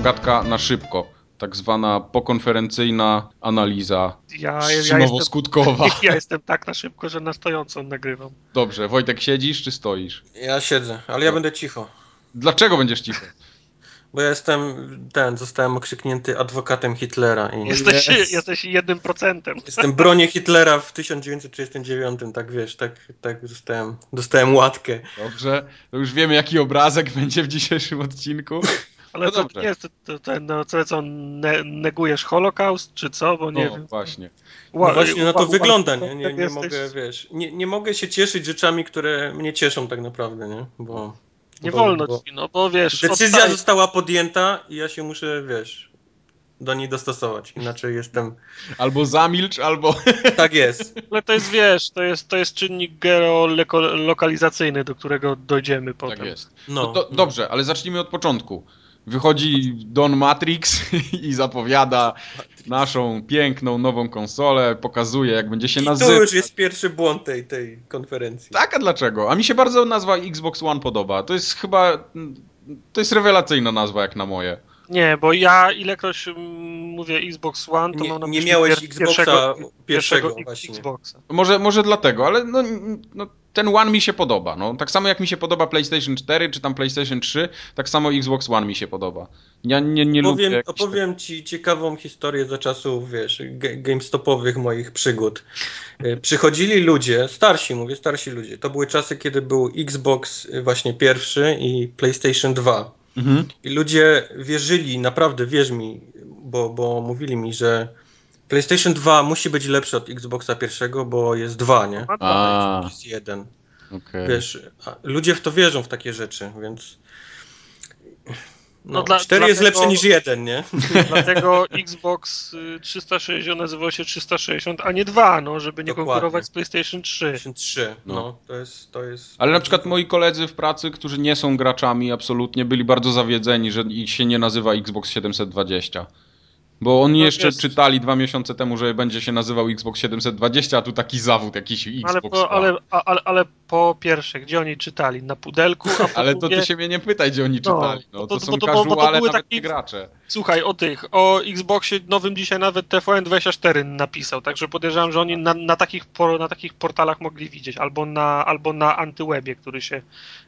Formogatka na szybko. Tak zwana pokonferencyjna analiza Ja, ja, jestem, ja jestem tak na szybko, że na stojącą nagrywam. Dobrze, Wojtek, siedzisz czy stoisz? Ja siedzę, ale ja będę cicho. Dlaczego będziesz cicho? Bo ja jestem ten, zostałem okrzyknięty adwokatem Hitlera i Jesteś, jesteś jednym procentem. jestem bronię Hitlera w 1939, tak wiesz, tak, tak dostałem, dostałem łatkę. Dobrze, to już wiemy jaki obrazek będzie w dzisiejszym odcinku. Ale No to dobrze. nie jest, to, to, to, no, co, co ne, negujesz Holokaust, czy co? Bo nie No wiem. właśnie. No Ła- właśnie na to ła- wygląda, ła- nie? Nie, tak nie jesteś- mogę, wiesz, nie, nie mogę się cieszyć rzeczami, które mnie cieszą tak naprawdę, nie? Bo Nie bo- wolno bo ci, no bo wiesz... Decyzja odstaje- została podjęta i ja się muszę, wiesz, do niej dostosować, inaczej jestem... Albo zamilcz, albo... Tak jest. Ale to jest, wiesz, to jest, to jest czynnik geolokalizacyjny, do którego dojdziemy potem. Tak jest. No, No to, dobrze, ale zacznijmy od początku. Wychodzi Don Matrix i zapowiada naszą piękną nową konsolę, pokazuje jak będzie się I to nazywać. już jest pierwszy błąd tej, tej konferencji. Tak, a dlaczego? A mi się bardzo nazwa Xbox One podoba. To jest chyba... To jest rewelacyjna nazwa jak na moje. Nie, bo ja ilekroć mm, mówię Xbox One, to Nie, mam na nie myśli miałeś pier- Xboxa pierwszego, X- właśnie. Xboxa. Może, może dlatego, ale no, no, ten One mi się podoba. No. Tak samo jak mi się podoba PlayStation 4 czy tam PlayStation 3, tak samo Xbox One mi się podoba. Ja nie, nie lubię... Opowiem, jakichś opowiem ci ciekawą historię za czasów, wiesz, GameStopowych moich przygód. Y, Przychodzili ludzie, starsi, mówię, starsi ludzie. To były czasy, kiedy był Xbox y, właśnie pierwszy i PlayStation 2. Mhm. I ludzie wierzyli, naprawdę wierz mi, bo, bo mówili mi, że PlayStation 2 musi być lepszy od Xboxa pierwszego, bo jest dwa, nie? A, Jest jeden. okej. Wiesz, ludzie w to wierzą w takie rzeczy, więc. No, No dla- cztery jest dlatego- lepsze niż jeden, nie? Dlatego Xbox y, 360 nazywał się 360, a nie 2, no, żeby nie Dokładnie. konkurować z PlayStation 3. PlayStation 3, No. no, to jest, to jest. Ale na przykład moi koledzy w pracy, którzy nie są graczami absolutnie, byli bardzo zawiedzeni, że ich się nie nazywa Xbox 720. Bo oni No jeszcze jest. czytali dwa miesiące temu, że będzie się nazywał Xbox 720, a tu taki zawód jakiś Xbox. Ale po, ale, ale, ale po pierwsze, gdzie oni czytali? Na pudelku, a po Ale to drugie, ty się mnie nie pytaj, gdzie oni No, czytali. No, bo to, to- są bo to- bo- bo to casuale, były nawet taki- nie gracze. Słuchaj, o tych, o Xboxie nowym dzisiaj nawet TVN24 napisał, także podejrzewam, że oni na, na, takich, por, na takich portalach mogli widzieć, albo na, albo na Antywebie, który się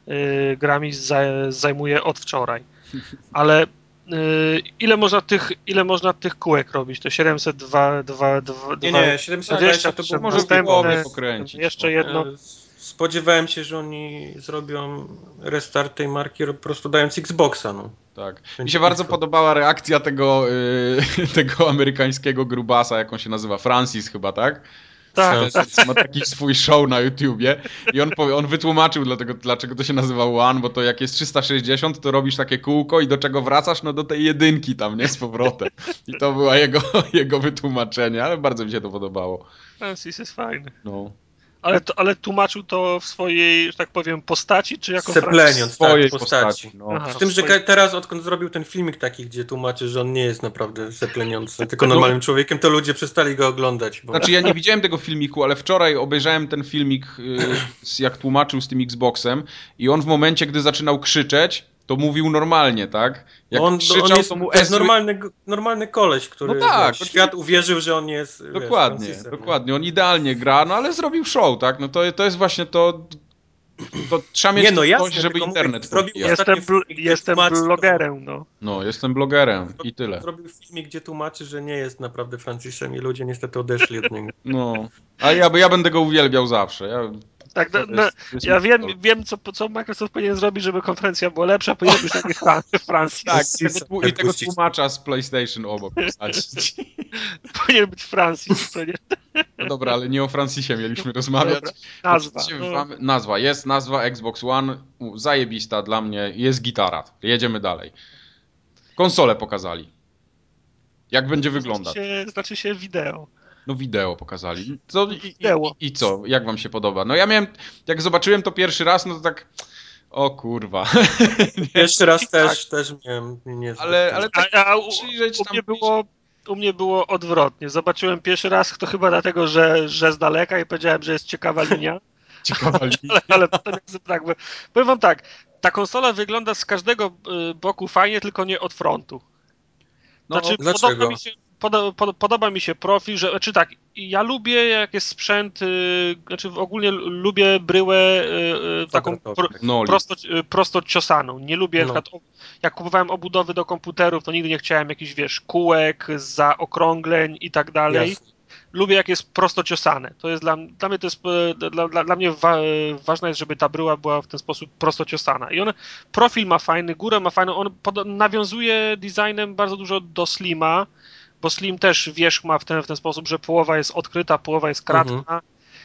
y, grami za, zajmuje od wczoraj. Ale ile można tych, ile można tych kółek robić? To 702, 2, 2, Nie, nie, 720 to jeszcze był może głowie pokręcić, Jeszcze no. jedno. Spodziewałem się, że oni zrobią restart tej marki po prostu dając Xboxa, no. Tak. Mi się bardzo podobała reakcja tego, y, tego amerykańskiego grubasa, jak on się nazywa, Francis chyba, tak? Tak, tak. Ma taki swój show na YouTubie i on, powie, on wytłumaczył dlatego, dlaczego to się nazywa One, bo to jak jest 360, to robisz takie kółko i do czego wracasz? No do tej jedynki tam, nie? Z powrotem. I to była jego, jego wytłumaczenie, ale bardzo mi się to podobało. Francis jest fajny. No. Ale, to, ale tłumaczył to w swojej, że tak powiem, postaci, czy jako Sepleniąc, Swojej tak, postaci. postaci. No. Aha. Z tym, że swoje- ka- teraz odkąd zrobił ten filmik taki, gdzie tłumaczy, że on nie jest naprawdę sepleniący, tylko No. normalnym człowiekiem, to ludzie przestali go oglądać. Bo... Znaczy ja nie widziałem tego filmiku, ale wczoraj obejrzałem ten filmik, y, jak tłumaczył z tym Xboxem i on w momencie, gdy zaczynał krzyczeć, to mówił normalnie, tak? Jak on, krzyczał, on jest, to mu to jest normalny, normalny koleś, który No tak, wiesz, świat uwierzył, że on jest wiesz, Dokładnie, Francisem, dokładnie. On idealnie gra, no ale zrobił show, tak? No to, to jest właśnie to. To trzeba mieć Nie, no coś, jasne, żeby internet mówię. Jestem, bl- jestem blogerem, no. No, jestem blogerem i tyle. Zrobił filmik, gdzie tłumaczy, że nie jest naprawdę Francisem i ludzie niestety odeszli od niego. No. A ja, ja będę go uwielbiał zawsze. Ja, Tak, no, jest- no, jest ja wiem, wiem co, co Microsoft powinien zrobić, żeby konferencja była lepsza, powinien być taki Fran- Francis. Tak, Francis- tego, i tego tłumacza z PlayStation obok posadzić. Powinien być nie? No dobra, ale nie o Francisie mieliśmy rozmawiać. Dobra, Nazwa. No. wam- Nazwa, jest nazwa Xbox One, zajebista dla mnie, jest gitara. Jedziemy dalej. Konsole pokazali. Jak będzie wyglądać? Znaczy się, znaczy się wideo. No wideo pokazali. Co, i, i, Wideo. I co? Jak wam się podoba? No ja miałem, jak zobaczyłem to pierwszy raz, no to tak, o kurwa. Jeszcze raz też, też miałem nie Ale, ale tak A, a u, przyjrzeć u tam... mnie było u mnie było odwrotnie. Zobaczyłem pierwszy raz, to chyba dlatego, że, że z daleka i powiedziałem, że jest ciekawa linia, Ciekawa linia. ale, ale potem jak tak, powiem wam tak, ta konsola wygląda z każdego y, boku fajnie, tylko nie od frontu. No, znaczy, dlaczego? Podoba mi się, pod, pod, podoba mi się profil, że, czy tak, ja lubię jak jest sprzęt, y, znaczy ogólnie lubię bryłę y, y taką pro, no, prosto, y, prosto ciosaną. Nie lubię, no. na przykład, jak kupowałem obudowy do komputerów, to nigdy nie chciałem jakichś, wiesz, kółek, zaokrągleń i tak dalej. Jasne. Lubię jak jest prosto ciosane. To jest dla, dla mnie to jest, e, dla, dla, dla mnie wa, ważne jest, żeby ta bryła była w ten sposób prosto ciosana. I on, profil ma fajny, górę ma fajną, on pod, nawiązuje designem bardzo dużo do Slima, bo Slim też wierzch ma w ten, w ten sposób, że połowa jest odkryta, połowa jest kratna. Mhm.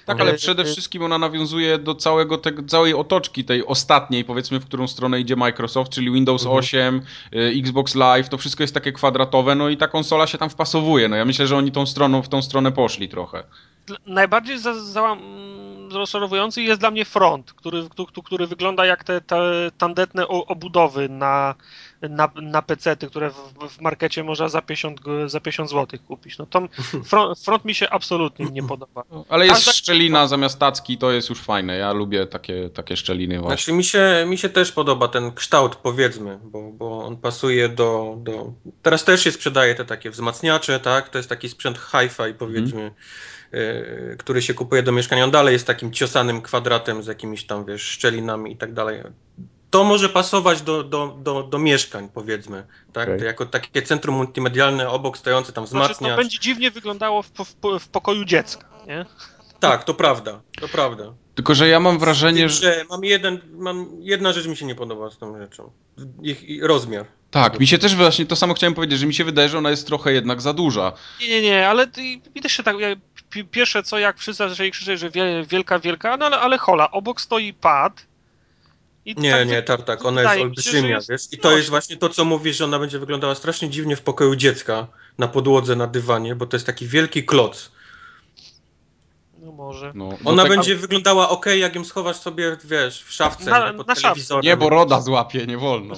Tak, ale przede wszystkim ona nawiązuje do całego te, całej otoczki, tej ostatniej, powiedzmy, w którą stronę idzie Microsoft, czyli Windows mhm. 8, y, Xbox Live, to wszystko jest takie kwadratowe, no i ta konsola się tam wpasowuje. No ja myślę, że oni tą stroną, w tą stronę poszli trochę. Najbardziej za, za, rozczarowujący jest dla mnie front, który, który, który wygląda jak te, te tandetne obudowy na na, na PC-ty, które w, w, markecie można za 50, za 50 zł kupić. No to front, front, mi się absolutnie nie podoba. Ale jest Każda... szczelina zamiast tacki, to jest już fajne. Ja lubię takie, takie szczeliny właśnie. Znaczy mi się, mi się też podoba ten kształt powiedzmy, bo, bo on pasuje do, do... Teraz też się sprzedaje te takie wzmacniacze, tak? To jest taki sprzęt hi-fi powiedzmy. Mm który się kupuje do mieszkania, on dalej jest takim ciosanym kwadratem z jakimiś tam, wiesz, szczelinami i tak dalej to może pasować do, do, do, do mieszkań, powiedzmy. Tak? Okay. Jako takie centrum multimedialne obok stojące tam wzmacniacz. Znaczy, to będzie dziwnie wyglądało w, w, w pokoju dziecka, nie? Tak, to prawda, to prawda. Tylko, że ja mam wrażenie, że... Mam, jeden, mam jedna rzecz mi się nie podoba z tą rzeczą. Ich, ich rozmiar. Tak, mi się też właśnie to samo chciałem powiedzieć, że mi się wydaje, że ona jest trochę jednak za duża. Nie, nie, nie, ale mi też się tak. Ja, pierwsze co, jak wszyscy zaczęli krzyczeć, że wielka, wielka, no ale, ale hola, obok stoi pad, nie, tak, nie, tartak, ona jest olbrzymia, jest wiesz? I to jest właśnie to, co mówisz, że ona będzie wyglądała strasznie dziwnie w pokoju dziecka, na podłodze, na dywanie, bo to jest taki wielki kloc. No może. No, ona tak... będzie wyglądała ok, jak ją schowasz sobie, wiesz, w szafce, na, pod na telewizorem. Nie, bo roda złapie, nie wolno.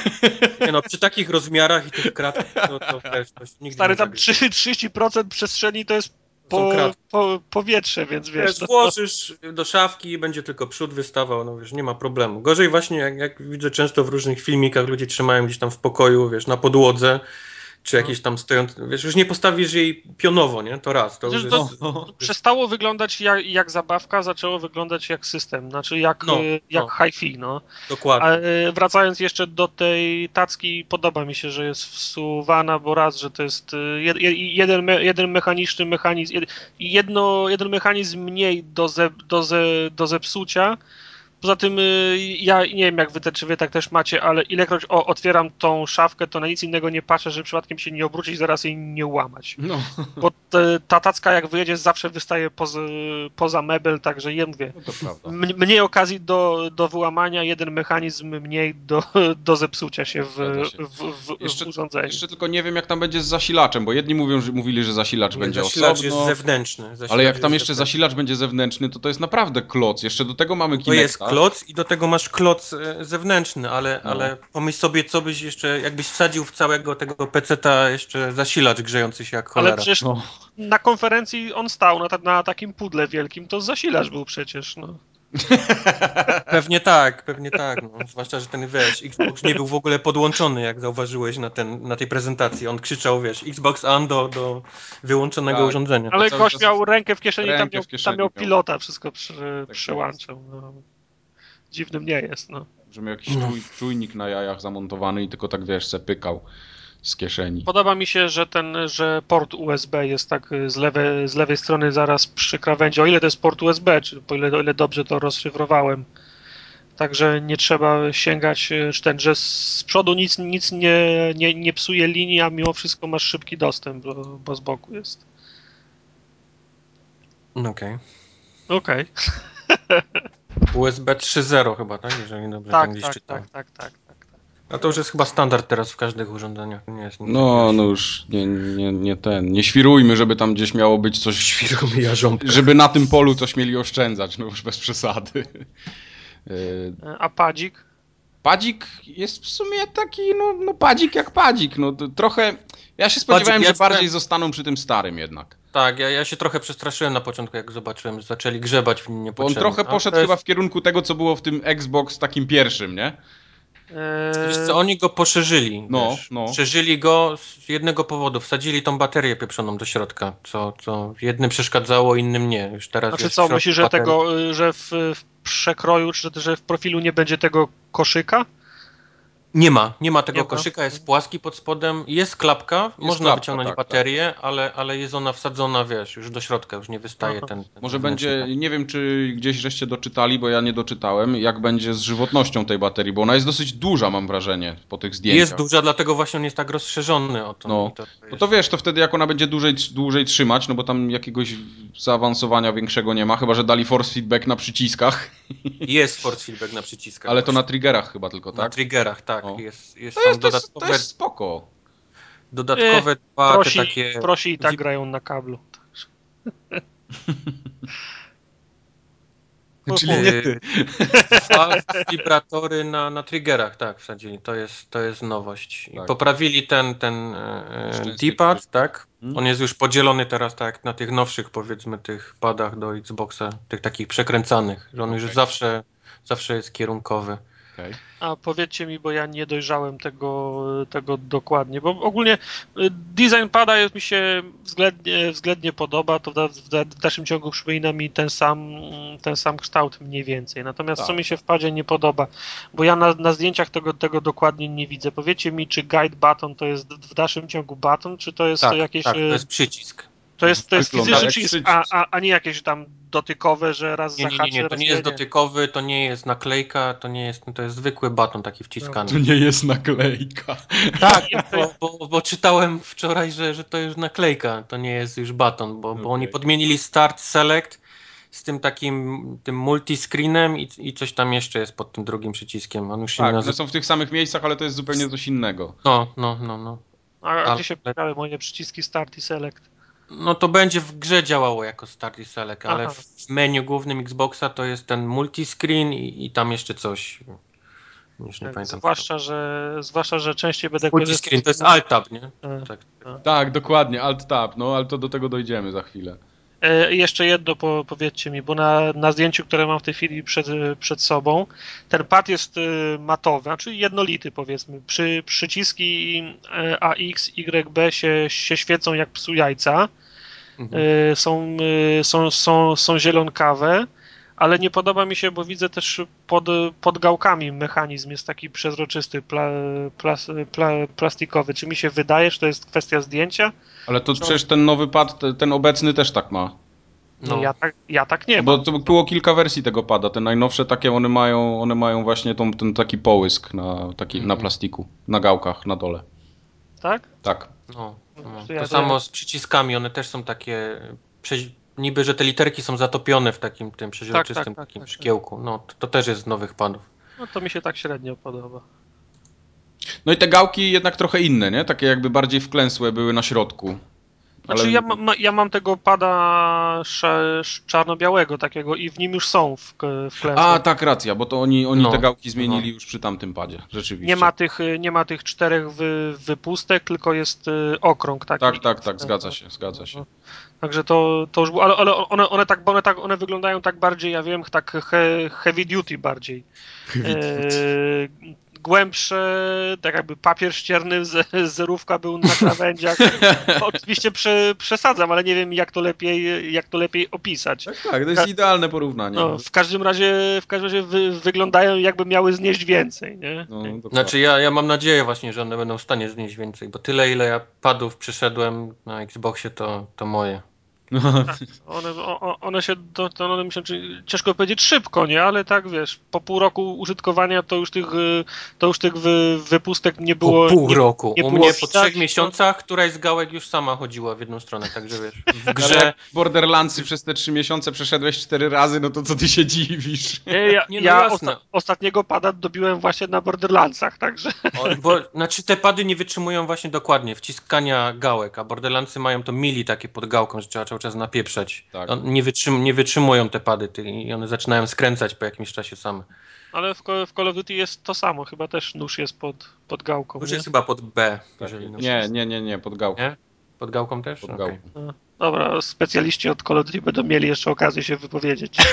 nie no, przy takich rozmiarach i tych kratach, to, to wiesz, to nigdy Stary, tam 30% przestrzeni to jest po, po, powietrze, więc wiesz. Wiesz, no włożysz do szafki i będzie tylko przód wystawał, no wiesz, nie ma problemu. Gorzej właśnie, jak, jak widzę często w różnych filmikach, ludzie trzymają gdzieś tam w pokoju, wiesz, na podłodze, czy jakieś tam stojąc, wiesz, już nie postawisz jej pionowo, nie? To raz. To, to, to, to przestało wyglądać jak, jak, zabawka, zaczęło wyglądać jak system, znaczy jak, no, jak no. hi-fi, no. Dokładnie. A, wracając jeszcze do tej tacki, podoba mi się, że jest wsuwana, bo raz, że to jest y, jeden, jeden mechaniczny mechanizm, jedno, jeden mechanizm mniej do, ze, do, ze, do zepsucia, Poza tym y, ja nie wiem, jak wy, te, czy wy tak też macie, ale ilekroć o, otwieram tą szafkę, to na nic innego nie patrzę, żeby przypadkiem się nie obrócić, zaraz jej nie łamać. No. Bo te, ta tacka, jak wyjedzie, zawsze wystaje poza, poza mebel, także je mówię. No mniej okazji do, do wyłamania, jeden mechanizm mniej do, do zepsucia się w, w, w, jeszcze, w urządzeniu. Jeszcze tylko nie wiem, jak tam będzie z zasilaczem, bo jedni mówią, że mówili, że zasilacz nie, będzie zasilacz osobno. jest zewnętrzny. Zasilacz ale jak tam jeszcze zewnętrzny. zasilacz będzie zewnętrzny, to to jest naprawdę kloc. Jeszcze do tego mamy Kinecta kloc i do tego masz kloc e, zewnętrzny, ale, no. ale pomyśl sobie, co byś jeszcze, jakbyś wsadził w całego tego peceta jeszcze zasilacz grzejący się jak cholera. Ale przecież no. na konferencji on stał na, na takim pudle wielkim, to zasilacz był przecież, no. pewnie tak, pewnie tak. No. Zwłaszcza, że ten wiesz, Xbox nie był w ogóle podłączony, jak zauważyłeś na, ten, na tej prezentacji. On krzyczał, wiesz, Xbox on do, do wyłączonego tak. urządzenia. Ale gość miał rękę w kieszeni, rękę tam, miał, kieszeni tam miał pilota, wszystko przy, tak przyłączał. No dziwnym nie jest, no. Że miał jakiś no. czujnik na jajach zamontowany i tylko tak, wiesz, se pykał z kieszeni. Podoba mi się, że ten, że port USB jest tak z lewej, z lewej strony zaraz przy krawędzi, o ile to jest port USB, czy o ile, o ile dobrze to rozszyfrowałem. Także nie trzeba sięgać, czy ten, że z przodu nic, nic nie, nie, nie psuje linii, a mimo wszystko masz szybki dostęp, bo, bo z boku jest. Okej. Okay. Okej. Okay. USB 3.0 chyba, tak? Jeżeli dobrze tak, tak, tak, tak, tak, tak, tak. A to już jest chyba standard teraz w każdych urządzeniach. Nie jest no, no już nie, nie, nie ten. Nie świrujmy, żeby tam gdzieś miało być coś. Świrujmy jarząbkę. Żeby na tym polu coś mieli oszczędzać, no już bez przesady. E, a padzik? Padzik jest w sumie taki, no, no padzik jak padzik. No, trochę. Ja się spodziewałem, padzik, że bardziej zostaną przy tym starym jednak. Tak, ja, ja się trochę przestraszyłem na początku, jak zobaczyłem, że zaczęli grzebać w nim On trochę poszedł jest... chyba w kierunku tego, co było w tym Xbox takim pierwszym, nie? Eee... Wiesz co, oni go poszerzyli. No, wiesz. no. Przeżyli go z jednego powodu. Wsadzili tą baterię pieprzoną do środka, co, co jednym przeszkadzało, innym nie. Już teraz znaczy co, myślisz, że tego, y, że w, w przekroju, czy że w profilu nie będzie tego koszyka? Nie ma, nie ma tego nie koszyka, jest płaski pod spodem, jest klapka, jest można klapka, wyciągnąć tak, baterię, tak. Ale, ale jest ona wsadzona, wiesz, już do środka, już nie wystaje ten, ten, Może będzie, nie wiem czy gdzieś żeście doczytali, bo ja nie doczytałem, jak będzie z żywotnością tej baterii, bo ona jest dosyć duża, mam wrażenie, po tych zdjęciach. Jest duża, dlatego właśnie on jest tak rozszerzony o to. No, to, to, to wiesz, to wtedy jak ona będzie dłużej, dłużej trzymać, no bo tam jakiegoś zaawansowania większego nie ma, chyba, że dali force feedback na przyciskach. Jest force feedback na przyciskach. Ale to na triggerach chyba tylko, tak? Na triggerach, tak jest, jest, to jest, dodatkowe... To jest spoko. Dodatkowe e, dwa prosi, te takie... Prosi i tak grają na kablu. Czyli nie ty. Dwa wibratory na, na triggerach, tak, wsadzili. To jest, to jest nowość. I tak. poprawili ten, ten e, D-pad, tak? Hmm? On jest już podzielony teraz tak na tych nowszych, powiedzmy, tych padach do Xboxa, tych takich przekręcanych, że on okay. już zawsze, zawsze jest kierunkowy. Okay. A powiedzcie mi, bo ja nie dojrzałem tego, tego dokładnie, bo ogólnie y, design pada jest, mi się względnie, względnie podoba, to w, w, dalszym ciągu przypomina mi ten sam, ten sam kształt mniej więcej. Natomiast tak. co mi się w padzie nie podoba, bo ja na, na zdjęciach tego, tego dokładnie nie widzę. Powiedzcie mi, czy guide button to jest w dalszym ciągu button, czy to jest tak, to jakieś... Tak, to jest przycisk. To jest, to jest fizyczny przycisk, a, a, a nie jakieś tam dotykowe, że raz nie, nie, nie, nie, to nie jest dotykowy, to nie jest naklejka, to nie jest, to jest zwykły baton taki wciskany. To nie jest naklejka. Tak, bo, bo, bo, czytałem wczoraj, że, że to jest naklejka, to nie jest już baton, bo, okay. bo oni podmienili start select z tym takim tym multiscreenem i, i coś tam jeszcze jest pod tym drugim przyciskiem. On już tak, one są w tych samych miejscach, ale to jest zupełnie coś innego. No, no, no, no. A, a gdzie się pojawiały moje przyciski start i select? No to będzie w grze działało jako Start i Select, ale w menu głównym Xboxa to jest ten multiscreen i, i tam jeszcze coś. Już nie tak, pamiętam. Zwłaszcza, że, zwłaszcza, że częściej będę Multiscreen to jest Alt-Tab, nie? Tak. Tak. tak, dokładnie, Alt-Tab, no ale to do tego dojdziemy za chwilę. E, jeszcze jedno po, powiedzcie mi, bo na, na zdjęciu, które mam w tej chwili przed, przed sobą, ten pad jest e, matowy, znaczy jednolity powiedzmy. Przy, przyciski e, AX, YB się, się świecą jak psu jajca. Mhm. Są, są, są, są zielonkawe, ale nie podoba mi się, bo widzę też pod, pod gałkami mechanizm jest taki przezroczysty, pla, plas, pla, plastikowy. Czy mi się wydaje, że to jest kwestia zdjęcia? Ale to no. przecież ten nowy pad, ten obecny też tak ma. No, no ja, tak, ja tak nie no Bo to było kilka wersji tego pada. Te najnowsze takie, one mają, one mają właśnie tą, ten taki połysk na, taki, mm. na plastiku, na gałkach na dole. Tak? Tak. No, no. To, to samo z przyciskami, one też są takie niby, że te literki są zatopione w takim tym przeźroczystym tak, tak, takim tak, tak, szkiełku. No, to, to, też jest z nowych padów. No to mi się tak średnio podoba. No i te gałki jednak trochę inne, nie? Takie jakby bardziej wklęsłe były na środku. Znaczy ale... ja, ma, ja mam tego pada czarno-białego takiego i w nim już są w, wklęsłe. A, tak, racja, bo to oni, oni no. te gałki zmienili no. już przy tamtym padzie, rzeczywiście. Nie ma tych, nie ma tych czterech wy, wypustek, tylko jest y, okrąg taki. Tak, tak, tak, zgadza się, zgadza się. Także to, to już było, ale, ale one, one, tak, one, tak, one wyglądają tak bardziej, ja wiem, tak he, heavy duty bardziej. Heavy duty. E, głębsze, tak jakby papier ścierny z, zerówka był na krawędziach. Oczywiście prze, przesadzam, ale nie wiem jak to lepiej, jak to lepiej opisać. Tak, tak, to jest idealne porównanie. No, w każdym razie, w każdym razie wy, wyglądają jakby miały znieść więcej. Nie? No, znaczy ja, ja mam nadzieję właśnie, że one będą w stanie znieść więcej, bo tyle ile ja padów przyszedłem na Xboxie to, to moje. No. One, one się, to, to one myślę, ciężko powiedzieć szybko, nie? Ale tak, wiesz, po pół roku użytkowania to już tych, to już tych wy, wypustek nie było. Po pół nie, roku. Nie U mnie po trzech miesiącach któraś z gałek już sama chodziła w jedną stronę, także wiesz, w grze... Borderlandsy przez te trzy miesiące przeszedłeś cztery razy, no to co ty się dziwisz? Nie, ja, nie, no ja osta ostatniego pada dobiłem właśnie na Borderlandsach, także... O, bo, znaczy te pady nie wytrzymują właśnie dokładnie wciskania gałek, a Borderlandsy mają to mili takie pod gałką, że trzeba cały czas napieprzać. Tak. nie, wytrzym, nie wytrzymują te pady i one zaczynają skręcać po jakimś czasie same. Ale w, w Call of Duty jest to samo, chyba też nóż jest pod, pod gałką. Nóż jest chyba pod B. Tak. nie, nie, nie, nie, pod gałką. Nie? Pod gałką też? Pod okay. gałką. Dobra, specjaliści od Call of Duty będą mieli jeszcze okazję się wypowiedzieć.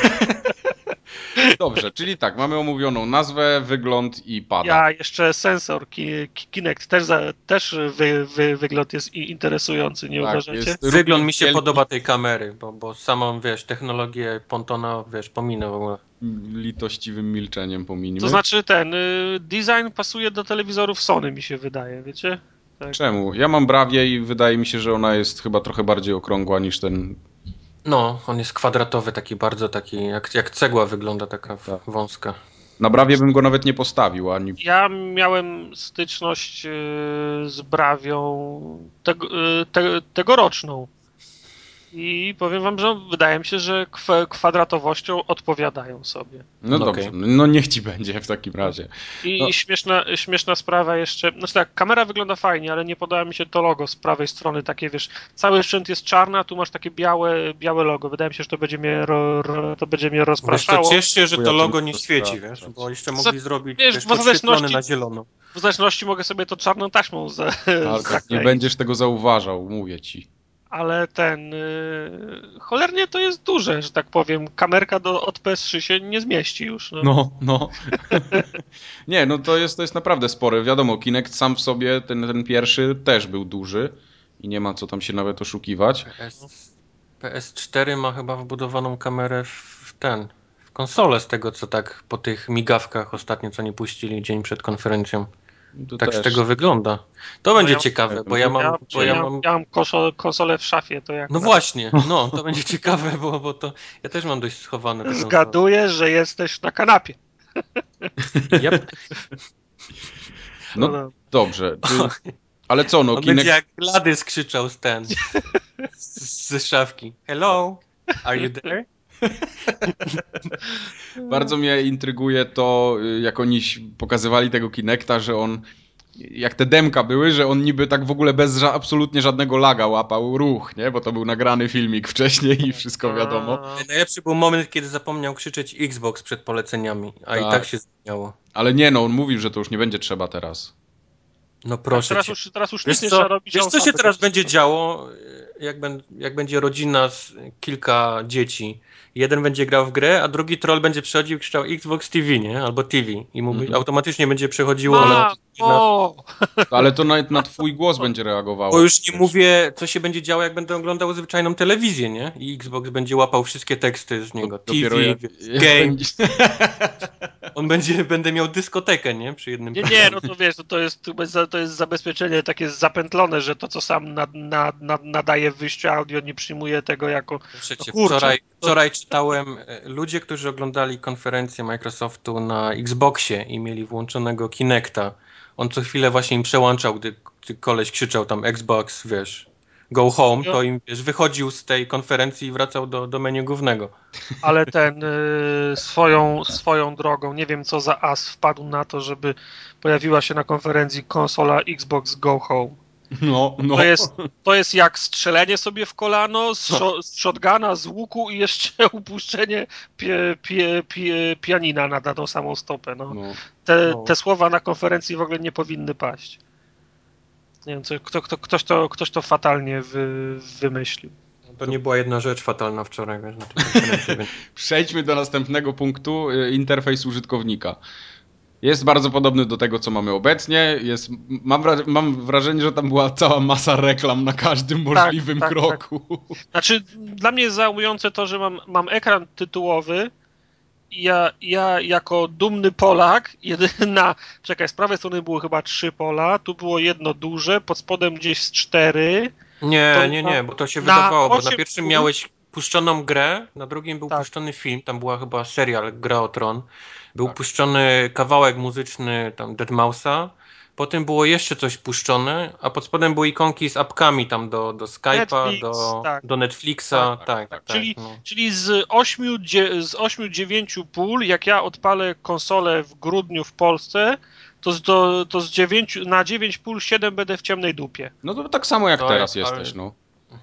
Dobrze, czyli tak, mamy omówioną nazwę, wygląd i pada. Ja jeszcze sensor Ki- Ki- Kinect też, za, też wy, wy, wygląd jest i- interesujący, nie Tak, uważacie? Wygląd mi się wielki, podoba tej kamery, bo, bo samą, wiesz, technologię Pontona, wiesz, pominę w ogóle. Litościwym milczeniem pominimy. To znaczy ten y, design pasuje do telewizorów Sony, mi się wydaje, wiecie? Tak. Czemu? Ja mam Brawie i wydaje mi się, że ona jest chyba trochę bardziej okrągła niż ten... No, on jest kwadratowy, taki bardzo taki, jak, jak cegła wygląda, taka Tak. wąska. Na Brawie bym go nawet nie postawił, ani... Ja miałem styczność y, z Brawią tego, y, te, tegoroczną. I powiem wam, że wydaje mi się, że kw- kwadratowością odpowiadają sobie. No Okej. dobrze, no niech ci będzie w takim razie. I No. śmieszna, śmieszna sprawa jeszcze, znaczy tak, kamera wygląda fajnie, ale nie podoba mi się to logo z prawej strony, takie wiesz, cały sprzęt jest czarny, a tu masz takie białe, białe logo. Wydaje mi się, że to będzie mnie, ro, ro, to będzie mnie Wiesz, to rozpraszało. ciesz się, że to logo nie świeci, wiesz, bo jeszcze mogli zrobić, wiesz, wiesz, zależności- na zielono. W zależności mogę sobie to czarną taśmą za, tak, nie będziesz tego zauważał, mówię ci. Ale ten, y, cholernie to jest duże, że tak powiem. Kamerka do, od PS3 się nie zmieści już. No. No, no. nie, no to jest, to jest naprawdę spore. Wiadomo, Kinect sam w sobie, ten, ten pierwszy też był duży i nie ma co tam się nawet oszukiwać. PS, PS4 ma chyba wbudowaną kamerę w, w ten, w konsolę z tego, co tak po tych migawkach ostatnio, co nie puścili dzień przed konferencją. To Tak też. z tego wygląda. To No będzie ja- ciekawe, bo ja mam, ja, bo ja ja, mam ja mam kosol, konsolę w szafie, to jak No właśnie, no, to będzie ciekawe, bo, bo to ja też mam dość schowane. Zgaduję, że jesteś na kanapie. Yep. No dobrze. Czy... Ale co, no, On Kinect... jak Gladys krzyczał z ten, z, ze szafki. Hello, are you there? Bardzo mnie intryguje to, jak oni pokazywali tego Kinecta, że on, jak te demka były, że on niby tak w ogóle bez ża- absolutnie żadnego laga łapał ruch, nie? Bo to był nagrany filmik wcześniej i wszystko wiadomo. A, Najlepszy był moment, kiedy zapomniał krzyczeć Xbox przed poleceniami, a i Tak. tak się zmieniało. Ale nie, no on mówił, że to już nie będzie trzeba teraz. No proszę teraz cię. już, teraz już Wiesz nic nie co, trzeba robić. wiesz co się teraz będzie działo, jak, ben, jak będzie rodzina z kilka dzieci. Jeden będzie grał w grę, a drugi troll będzie przechodził krzyczał Xbox TV, nie? Albo TV. I mu Mhm. automatycznie będzie przechodziło, Ma, ale... o, Ale to nawet na twój głos będzie reagowało. Bo już nie mówię, co się będzie działo, jak będę oglądał zwyczajną telewizję, nie? I Xbox będzie łapał wszystkie teksty z niego. TV, Dopiero jak, jak game. On będzie, będę miał dyskotekę, nie? Przy jednym Nie, nie, no to wiesz, to jest, to jest zabezpieczenie takie zapętlone, że to, co sam nad, nad, nad, nadaje w wyjściu audio, nie przyjmuje tego jako... Przecież No kurczę, wczoraj, to- wczoraj czytałem e, ludzie, którzy oglądali konferencję Microsoftu na Xboxie i mieli włączonego Kinecta. On co chwilę właśnie im przełączał, gdy, gdy koleś krzyczał tam Xbox, wiesz, go home, to im wiesz, wychodził z tej konferencji i wracał do, do menu głównego. Ale ten y, swoją, swoją drogą, nie wiem co za as wpadł na to, żeby pojawiła się na konferencji konsola Xbox Go Home. No, no. To jest, to jest jak strzelenie sobie w kolano z, szo- z shotguna, z łuku i jeszcze upuszczenie pie, pie, pie, pianina na, na tą samą stopę. No. no. Te, No. te słowa na konferencji w ogóle nie powinny paść. Nie wiem, co, kto, kto, ktoś, to, ktoś to fatalnie wy, wymyślił. To nie była jedna rzecz fatalna wczoraj, wiesz, na Przejdźmy do następnego punktu, y, interfejs użytkownika. Jest bardzo podobny do tego, co mamy obecnie. Jest, mam, wra- mam wrażenie, że tam była cała masa reklam na każdym możliwym tak, kroku. Znaczy, dla mnie jest zaujące to, że mam, mam ekran tytułowy ja, ja jako dumny Polak, jedyna, czekaj, z prawej strony było chyba trzy pola, tu było jedno duże, pod spodem gdzieś z cztery. Nie, To nie, nie, bo to się wydawało, bo na pierwszym miałeś puszczoną grę, na drugim był Tak. puszczony film, tam była chyba serial Gra o Tron, był Tak. puszczony kawałek muzyczny tam Deadmausa, potem było jeszcze coś puszczone, a pod spodem były ikonki z apkami tam do, do Skype'a, Netflix, do, tak. do Netflixa, Tak, tak, tak, tak, tak. Czyli- no. Czyli z ośmiu, dzie- z ośmiu, dziewięciu pól, jak ja odpalę konsolę w grudniu w Polsce, to z, do, to z dziewięciu, na dziewięć pól siedem będę w ciemnej dupie. No to tak samo jak No, teraz ale- jesteś, no.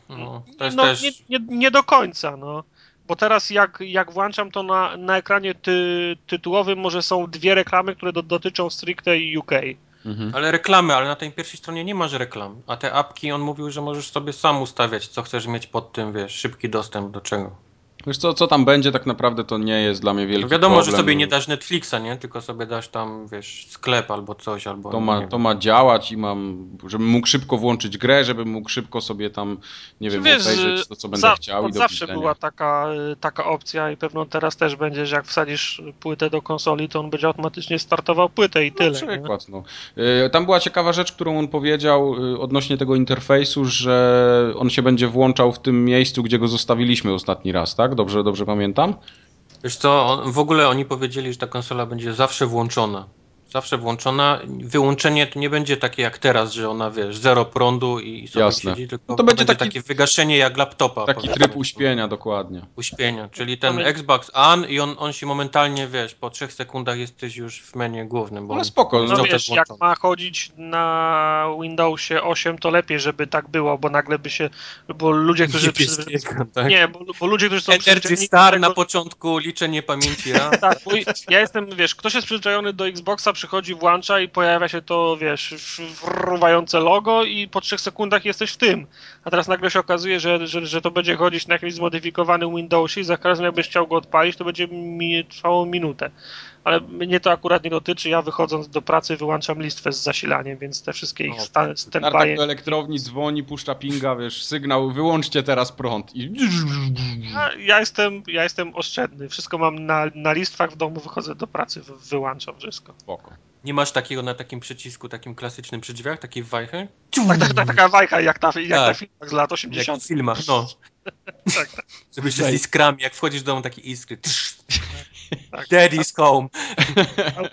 No, to jest no, też... nie, nie, nie do końca, no. Bo teraz jak, jak włączam, to na, na ekranie ty, tytułowym może są dwie reklamy, które do, dotyczą stricte UK. Mhm. Ale reklamy, ale na tej pierwszej stronie nie masz reklam. A te apki on mówił, że możesz sobie sam ustawiać, co chcesz mieć pod tym, wiesz, szybki dostęp do czego. Wiesz co, co tam będzie, tak naprawdę to nie jest dla mnie wielki No wiadomo, problem. że sobie nie dasz Netflixa, nie? Tylko sobie dasz tam, wiesz, sklep albo coś, albo... To ma, to ma działać i mam, żebym mógł szybko włączyć grę, żebym mógł szybko sobie tam, nie wiem, Wiesz, obejrzeć to, co będę za- chciał i od do zawsze była taka, y, taka opcja i pewno teraz też będzie, że jak wsadzisz płytę do konsoli, to on będzie automatycznie startował płytę i tyle. Na nie? przykład, no. Y, Tam była ciekawa rzecz, którą on powiedział y, odnośnie tego interfejsu, że on się będzie włączał w tym miejscu, gdzie go zostawiliśmy ostatni raz, tak? Dobrze, dobrze pamiętam? Wiesz co, w ogóle oni powiedzieli, że ta konsola będzie zawsze włączona. Zawsze włączona. Wyłączenie to nie będzie takie jak teraz, że ona, wiesz, zero prądu i sobie Jasne. siedzi, tylko No to będzie będzie, taki- takie wygaszenie jak laptopa. Taki powiedzmy. tryb uśpienia, dokładnie. Uśpienia, czyli ten Mamy- Xbox On i on, on się momentalnie, wiesz, po trzech sekundach jesteś już w menu głównym. Bo Ale on- spoko, No wiesz, jak ma chodzić na Windowsie 8, to lepiej, żeby tak było, bo nagle by się, bo ludzie, którzy... Niebieskiego, tak? Nie, bo, bo ludzie, którzy są Energy Star tego- na początku, liczenie pamięci RAM. Tak, bo ja jestem, wiesz, ktoś jest przyzwyczajony do Xboxa, przychodzi, włącza i pojawia się to, wiesz, fruwające logo i po trzech sekundach jesteś w tym. A teraz nagle się okazuje, że, że, że to będzie chodzić na jakimś zmodyfikowanym Windowsie i za każdym jakbyś chciał go odpalić, to będzie mi trwało minutę. Ale mnie to akurat nie dotyczy, ja wychodząc do pracy wyłączam listwę z zasilaniem, więc te wszystkie ich sta- standby... do elektrowni dzwoni, puszcza pinga, wiesz, sygnał, wyłączcie teraz prąd i... Ja, ja, jestem, ja jestem oszczędny, wszystko mam na, na listwach w domu, wychodzę do pracy, wy, wyłączam wszystko. Spoko. Nie masz takiego na takim przycisku, takim klasycznym przy drzwiach, takiej wajchy? Tak, tak, tak, taka bajka jak, ta, jak Tak. na filmach z lat Jak 80. w filmach, no. Tak, tak. Żeby się z iskrami, jak wchodzisz do domu, takie iskry. Tak. Daddy's home.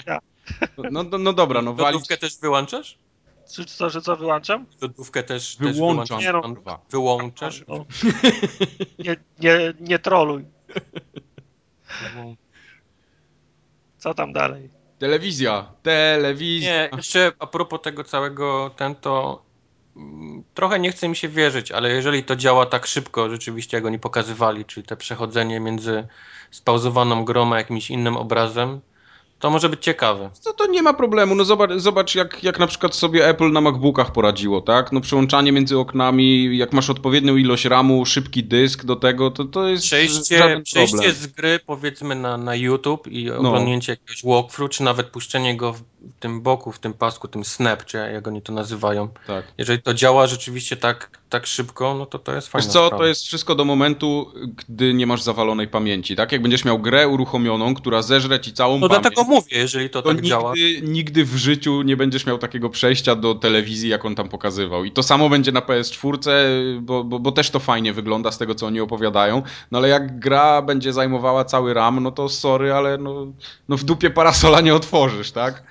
Ja. No, no, no dobra, no walić... Lodówkę też wyłączasz? Czy co, że co wyłączam? Lodówkę też, też Wyłączam. Nie no. Wyłączasz? No. Nie, nie, nie troluj. Co tam dalej? Telewizja, telewizja. Nie, jeszcze a propos tego całego, ten to trochę nie chce mi się wierzyć, ale jeżeli to działa tak szybko, rzeczywiście jak oni pokazywali, czyli te przechodzenie między spauzowaną grą a jakimś innym obrazem, to może być ciekawe. To, to nie ma problemu. No zobacz, zobacz jak, jak na przykład sobie Apple na MacBookach poradziło, tak? No przełączanie między oknami, jak masz odpowiednią ilość RAMu, szybki dysk do tego, to, to jest Przejście, przejście z gry powiedzmy na, na YouTube i No. oglądnięcie jakiegoś walkthrough, czy nawet puszczenie go w tym boku, w tym pasku, tym snap, czy jak oni to nazywają. Tak. Jeżeli to działa rzeczywiście tak, tak szybko, no to to jest fajne. Wiesz co, to jest wszystko do momentu, gdy nie masz zawalonej pamięci, tak? Jak będziesz miał grę uruchomioną, która zeżre ci całą No pamięć, mówię, jeżeli to, to tak nigdy, działa. nigdy w życiu nie będziesz miał takiego przejścia do telewizji, jak on tam pokazywał. I to samo będzie na PS4, bo, bo, bo też to fajnie wygląda z tego, co oni opowiadają. No ale jak gra będzie zajmowała cały RAM, no to sorry, ale no, no w dupie parasola nie otworzysz, tak?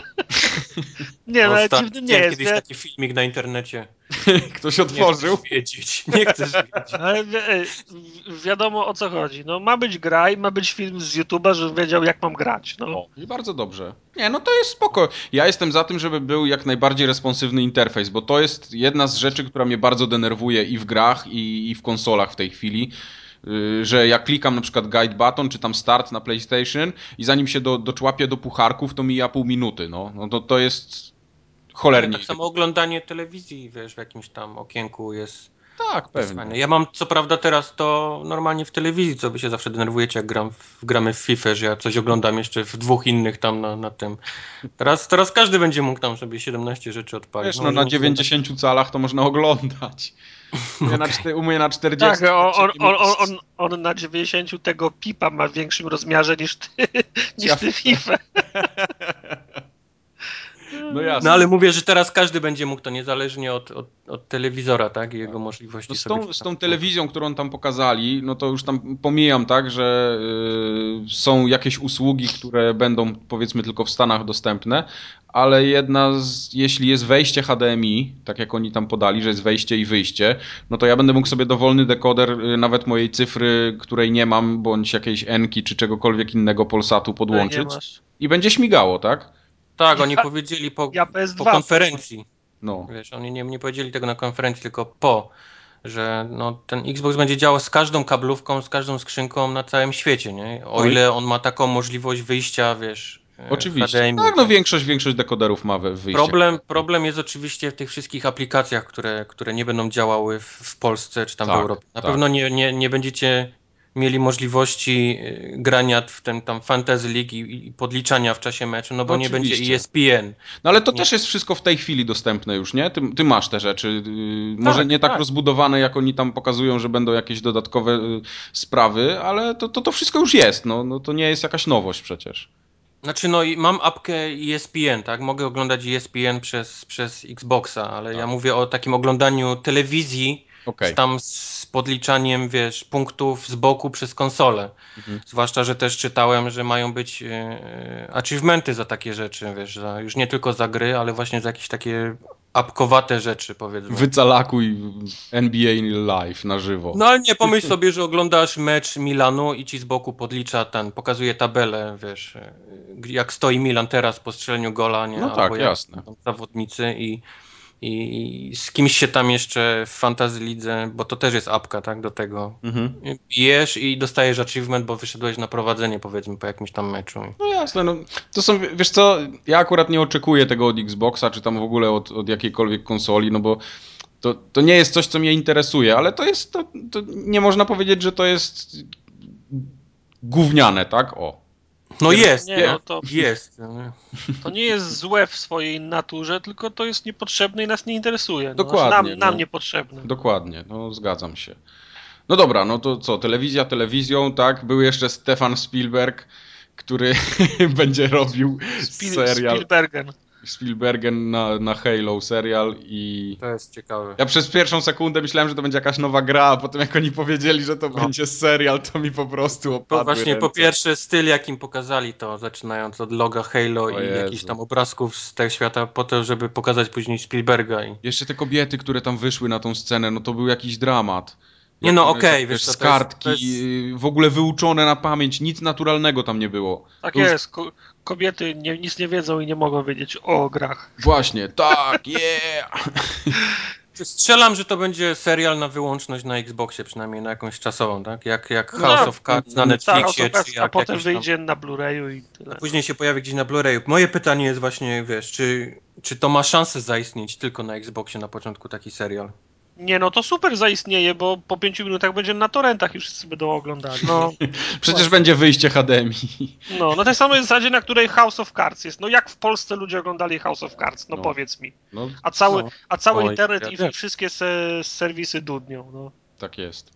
Nie, no, ale tak, dziwnym nie jest, kiedyś nie? taki filmik na internecie. Ktoś Nie otworzył. chcesz wiedzieć. Nie chcesz wiedzieć. Ale wi- wi- wiadomo o co chodzi. No ma być gra i ma być film z YouTube'a, żebym wiedział jak mam grać. No. O, i bardzo dobrze. Nie, no to jest spoko. Ja jestem za tym, żeby był jak najbardziej responsywny interfejs, bo to jest jedna z rzeczy, która mnie bardzo denerwuje i w grach, i, i w konsolach w tej chwili. Yy, Że jak klikam na przykład guide button, czy tam start na PlayStation i zanim się do, doczłapię do pucharków, to mija pół minuty. No, no to, to jest cholernie. Tak samo oglądanie telewizji, wiesz, w jakimś tam okienku jest, Tak, pewnie. fajne. Ja mam co prawda teraz to normalnie w telewizji, co wy się zawsze denerwujecie, jak gram w, gramy w FIFA, że ja coś oglądam jeszcze w dwóch innych tam na, na tym. Teraz, teraz każdy będzie mógł tam sobie 17 rzeczy odpalić. Wiesz, no może na oglądać- 90 calach to można oglądać. U mnie na, czty- u mnie na 40. Tak, on, on, on, on na 90 tego pipa ma w większym rozmiarze niż ty, niż ty FIFA. No jasne. No ale mówię, że teraz każdy będzie mógł to niezależnie od, od, od telewizora, tak? I jego możliwości No z, tą, z tą telewizją, którą tam pokazali, no to już tam pomijam, tak, że y, są jakieś usługi, które będą powiedzmy tylko w Stanach dostępne, ale jedna z, jeśli jest wejście HDMI, tak jak oni tam podali, że jest wejście i wyjście, no to ja będę mógł sobie dowolny dekoder, y, nawet mojej cyfry, której nie mam, bądź jakiejś Enki, czy czegokolwiek innego Polsatu podłączyć i będzie śmigało, tak? Tak, oni Ja- powiedzieli po, Ja PS2. po konferencji. No. Wiesz, oni nie, nie powiedzieli tego na konferencji, tylko po, że no, ten Xbox będzie działał z każdą kablówką, z każdą skrzynką na całym świecie, nie? O Oj. ile on ma taką możliwość wyjścia, wiesz, e, Oczywiście. HDMI. Tak, no większość, większość dekoderów ma we- wyjście. Problem, problem jest oczywiście w tych wszystkich aplikacjach, które, które nie będą działały w, w Polsce czy tam Tak, w Europie. Na tak. pewno nie, nie, nie będziecie mieli możliwości y, grania w ten tam Fantasy League i, i podliczania w czasie meczu, no bo No nie będzie oczywiście. ESPN. No ale to Nie. też jest wszystko w tej chwili dostępne już, nie? Ty, ty masz te rzeczy. Może Tak, nie tak, tak. rozbudowane, jak oni tam pokazują, że będą jakieś dodatkowe y, sprawy, ale to, to, to wszystko już jest. No, no to nie jest jakaś nowość przecież. Znaczy no i mam apkę ESPN, tak? Mogę oglądać ESPN przez, przez Xboxa, ale ja Tak. mówię o takim oglądaniu telewizji z tam z podliczaniem, wiesz, punktów z boku przez konsolę. Mhm. Zwłaszcza, że też czytałem, że mają być e, e, achievementy za takie rzeczy, wiesz, za, już nie tylko za gry, ale właśnie za jakieś takie apkowate rzeczy, powiedzmy. Wycalakuj NBA live na żywo. No ale nie pomyśl sobie, że oglądasz mecz Milanu i ci z boku podlicza ten, pokazuje tabelę, wiesz, e, jak stoi Milan teraz po strzeleniu gola, nie? No Albo tak, jasne. zawodnicy i, i, i z kimś się tam jeszcze w fantasy lidze, bo to też jest apka, tak, do tego. Mhm. Bijesz i dostajesz achievement, bo wyszedłeś na prowadzenie, powiedzmy, po jakimś tam meczu. No jasne, no to są, wiesz co, ja akurat nie oczekuję tego od Xboxa, czy tam w ogóle od, od jakiejkolwiek konsoli, no bo to, to nie jest coś, co mnie interesuje, ale to jest, to, to nie można powiedzieć, że to jest gówniane, tak? O. No jest, nie, nie, no to- jest. no. To nie jest złe w swojej naturze, tylko to jest niepotrzebne i nas nie interesuje. No, Dokładnie, Znaczy nam, nam no. niepotrzebne. Dokładnie, no zgadzam się. No dobra, no to co, telewizja telewizją, tak? Był jeszcze Stefan Spielberg, który będzie robił Spiel, serial Spielbergen. Spielbergen na, na Halo serial i To jest ciekawe. ja przez pierwszą sekundę myślałem, że to będzie jakaś nowa gra, a potem jak oni powiedzieli, że to No. będzie serial, to mi po prostu opadły To właśnie ręce. po pierwsze styl, jakim pokazali to, zaczynając od loga Halo O i Jezu. jakichś tam obrazków z tego świata, po to, żeby pokazać później Spielberga. I... Jeszcze te kobiety, które tam wyszły na tą scenę, no to był jakiś dramat. Nie no, okej, jak wiesz z jest- kartki, jest- y, w ogóle wyuczone na pamięć, nic naturalnego tam nie było. Tak To jest. Ko kobiety nie, nic nie wiedzą i nie mogą wiedzieć o grach. Właśnie, tak, yeah! Strzelam, że to będzie serial na wyłączność na Xboxie, przynajmniej na jakąś czasową, tak? Jak, jak No House tak, of Cards na Tak, Netflixie, a, czy a jak potem jakiś tam... wyjdzie na Blu-rayu i tyle. Później się pojawi gdzieś na Blu-rayu. Moje pytanie jest właśnie, wiesz, czy, czy to ma szansę zaistnieć tylko na Xboxie na początku taki serial? Nie no, to super zaistnieje, bo po pięciu minutach będzie na torrentach i wszyscy będą oglądali. No, Przecież będzie wyjście HDMI. No, na tej samej zasadzie, na której House of Cards jest. No jak w Polsce ludzie oglądali House of Cards? No, No. powiedz mi. No, A cały, No. a cały Oj, internet ja i wiem. wszystkie se, serwisy dudnią. No. tak jest.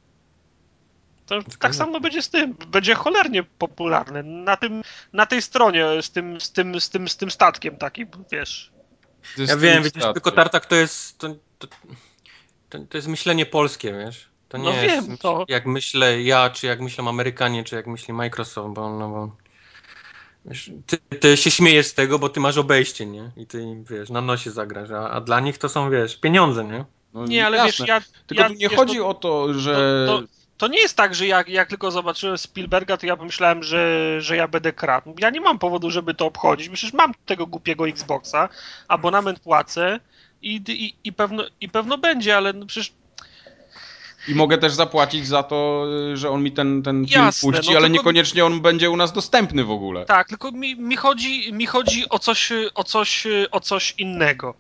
To tak samo będzie z tym. Będzie cholernie popularny. Na, tym, na tej stronie z tym, z, tym, z, tym, z tym statkiem takim, wiesz. Ja wiem, widzisz, tylko Tartak to jest. To, to, to, to jest myślenie polskie, wiesz? To nie No jest wiem, to- jak myślę ja, czy jak myślą Amerykanie, czy jak myśli Microsoft, bo no bo. Wiesz, ty, ty się śmiejesz z tego, bo ty masz obejście, nie? I ty wiesz, na nosie zagrasz, a, a dla nich to są, wiesz, pieniądze, nie? No, Nie, ale jasne. wiesz, ja. Tylko ja, tu nie wiesz, chodzi to, o to, że... To, to, to nie jest tak, że jak, jak tylko zobaczyłem Spielberga, to ja pomyślałem, że, że ja będę kradł. Ja nie mam powodu, żeby to obchodzić. Przecież mam tego głupiego Xboxa, abonament płacę i, i, i, pewno, i pewno będzie, ale no przecież I mogę też zapłacić za to, że on mi ten, ten film Jasne, puści, no ale tylko- niekoniecznie on będzie u nas dostępny w ogóle. Tak, tylko mi, mi, chodzi, mi chodzi o coś, o, coś, o coś innego.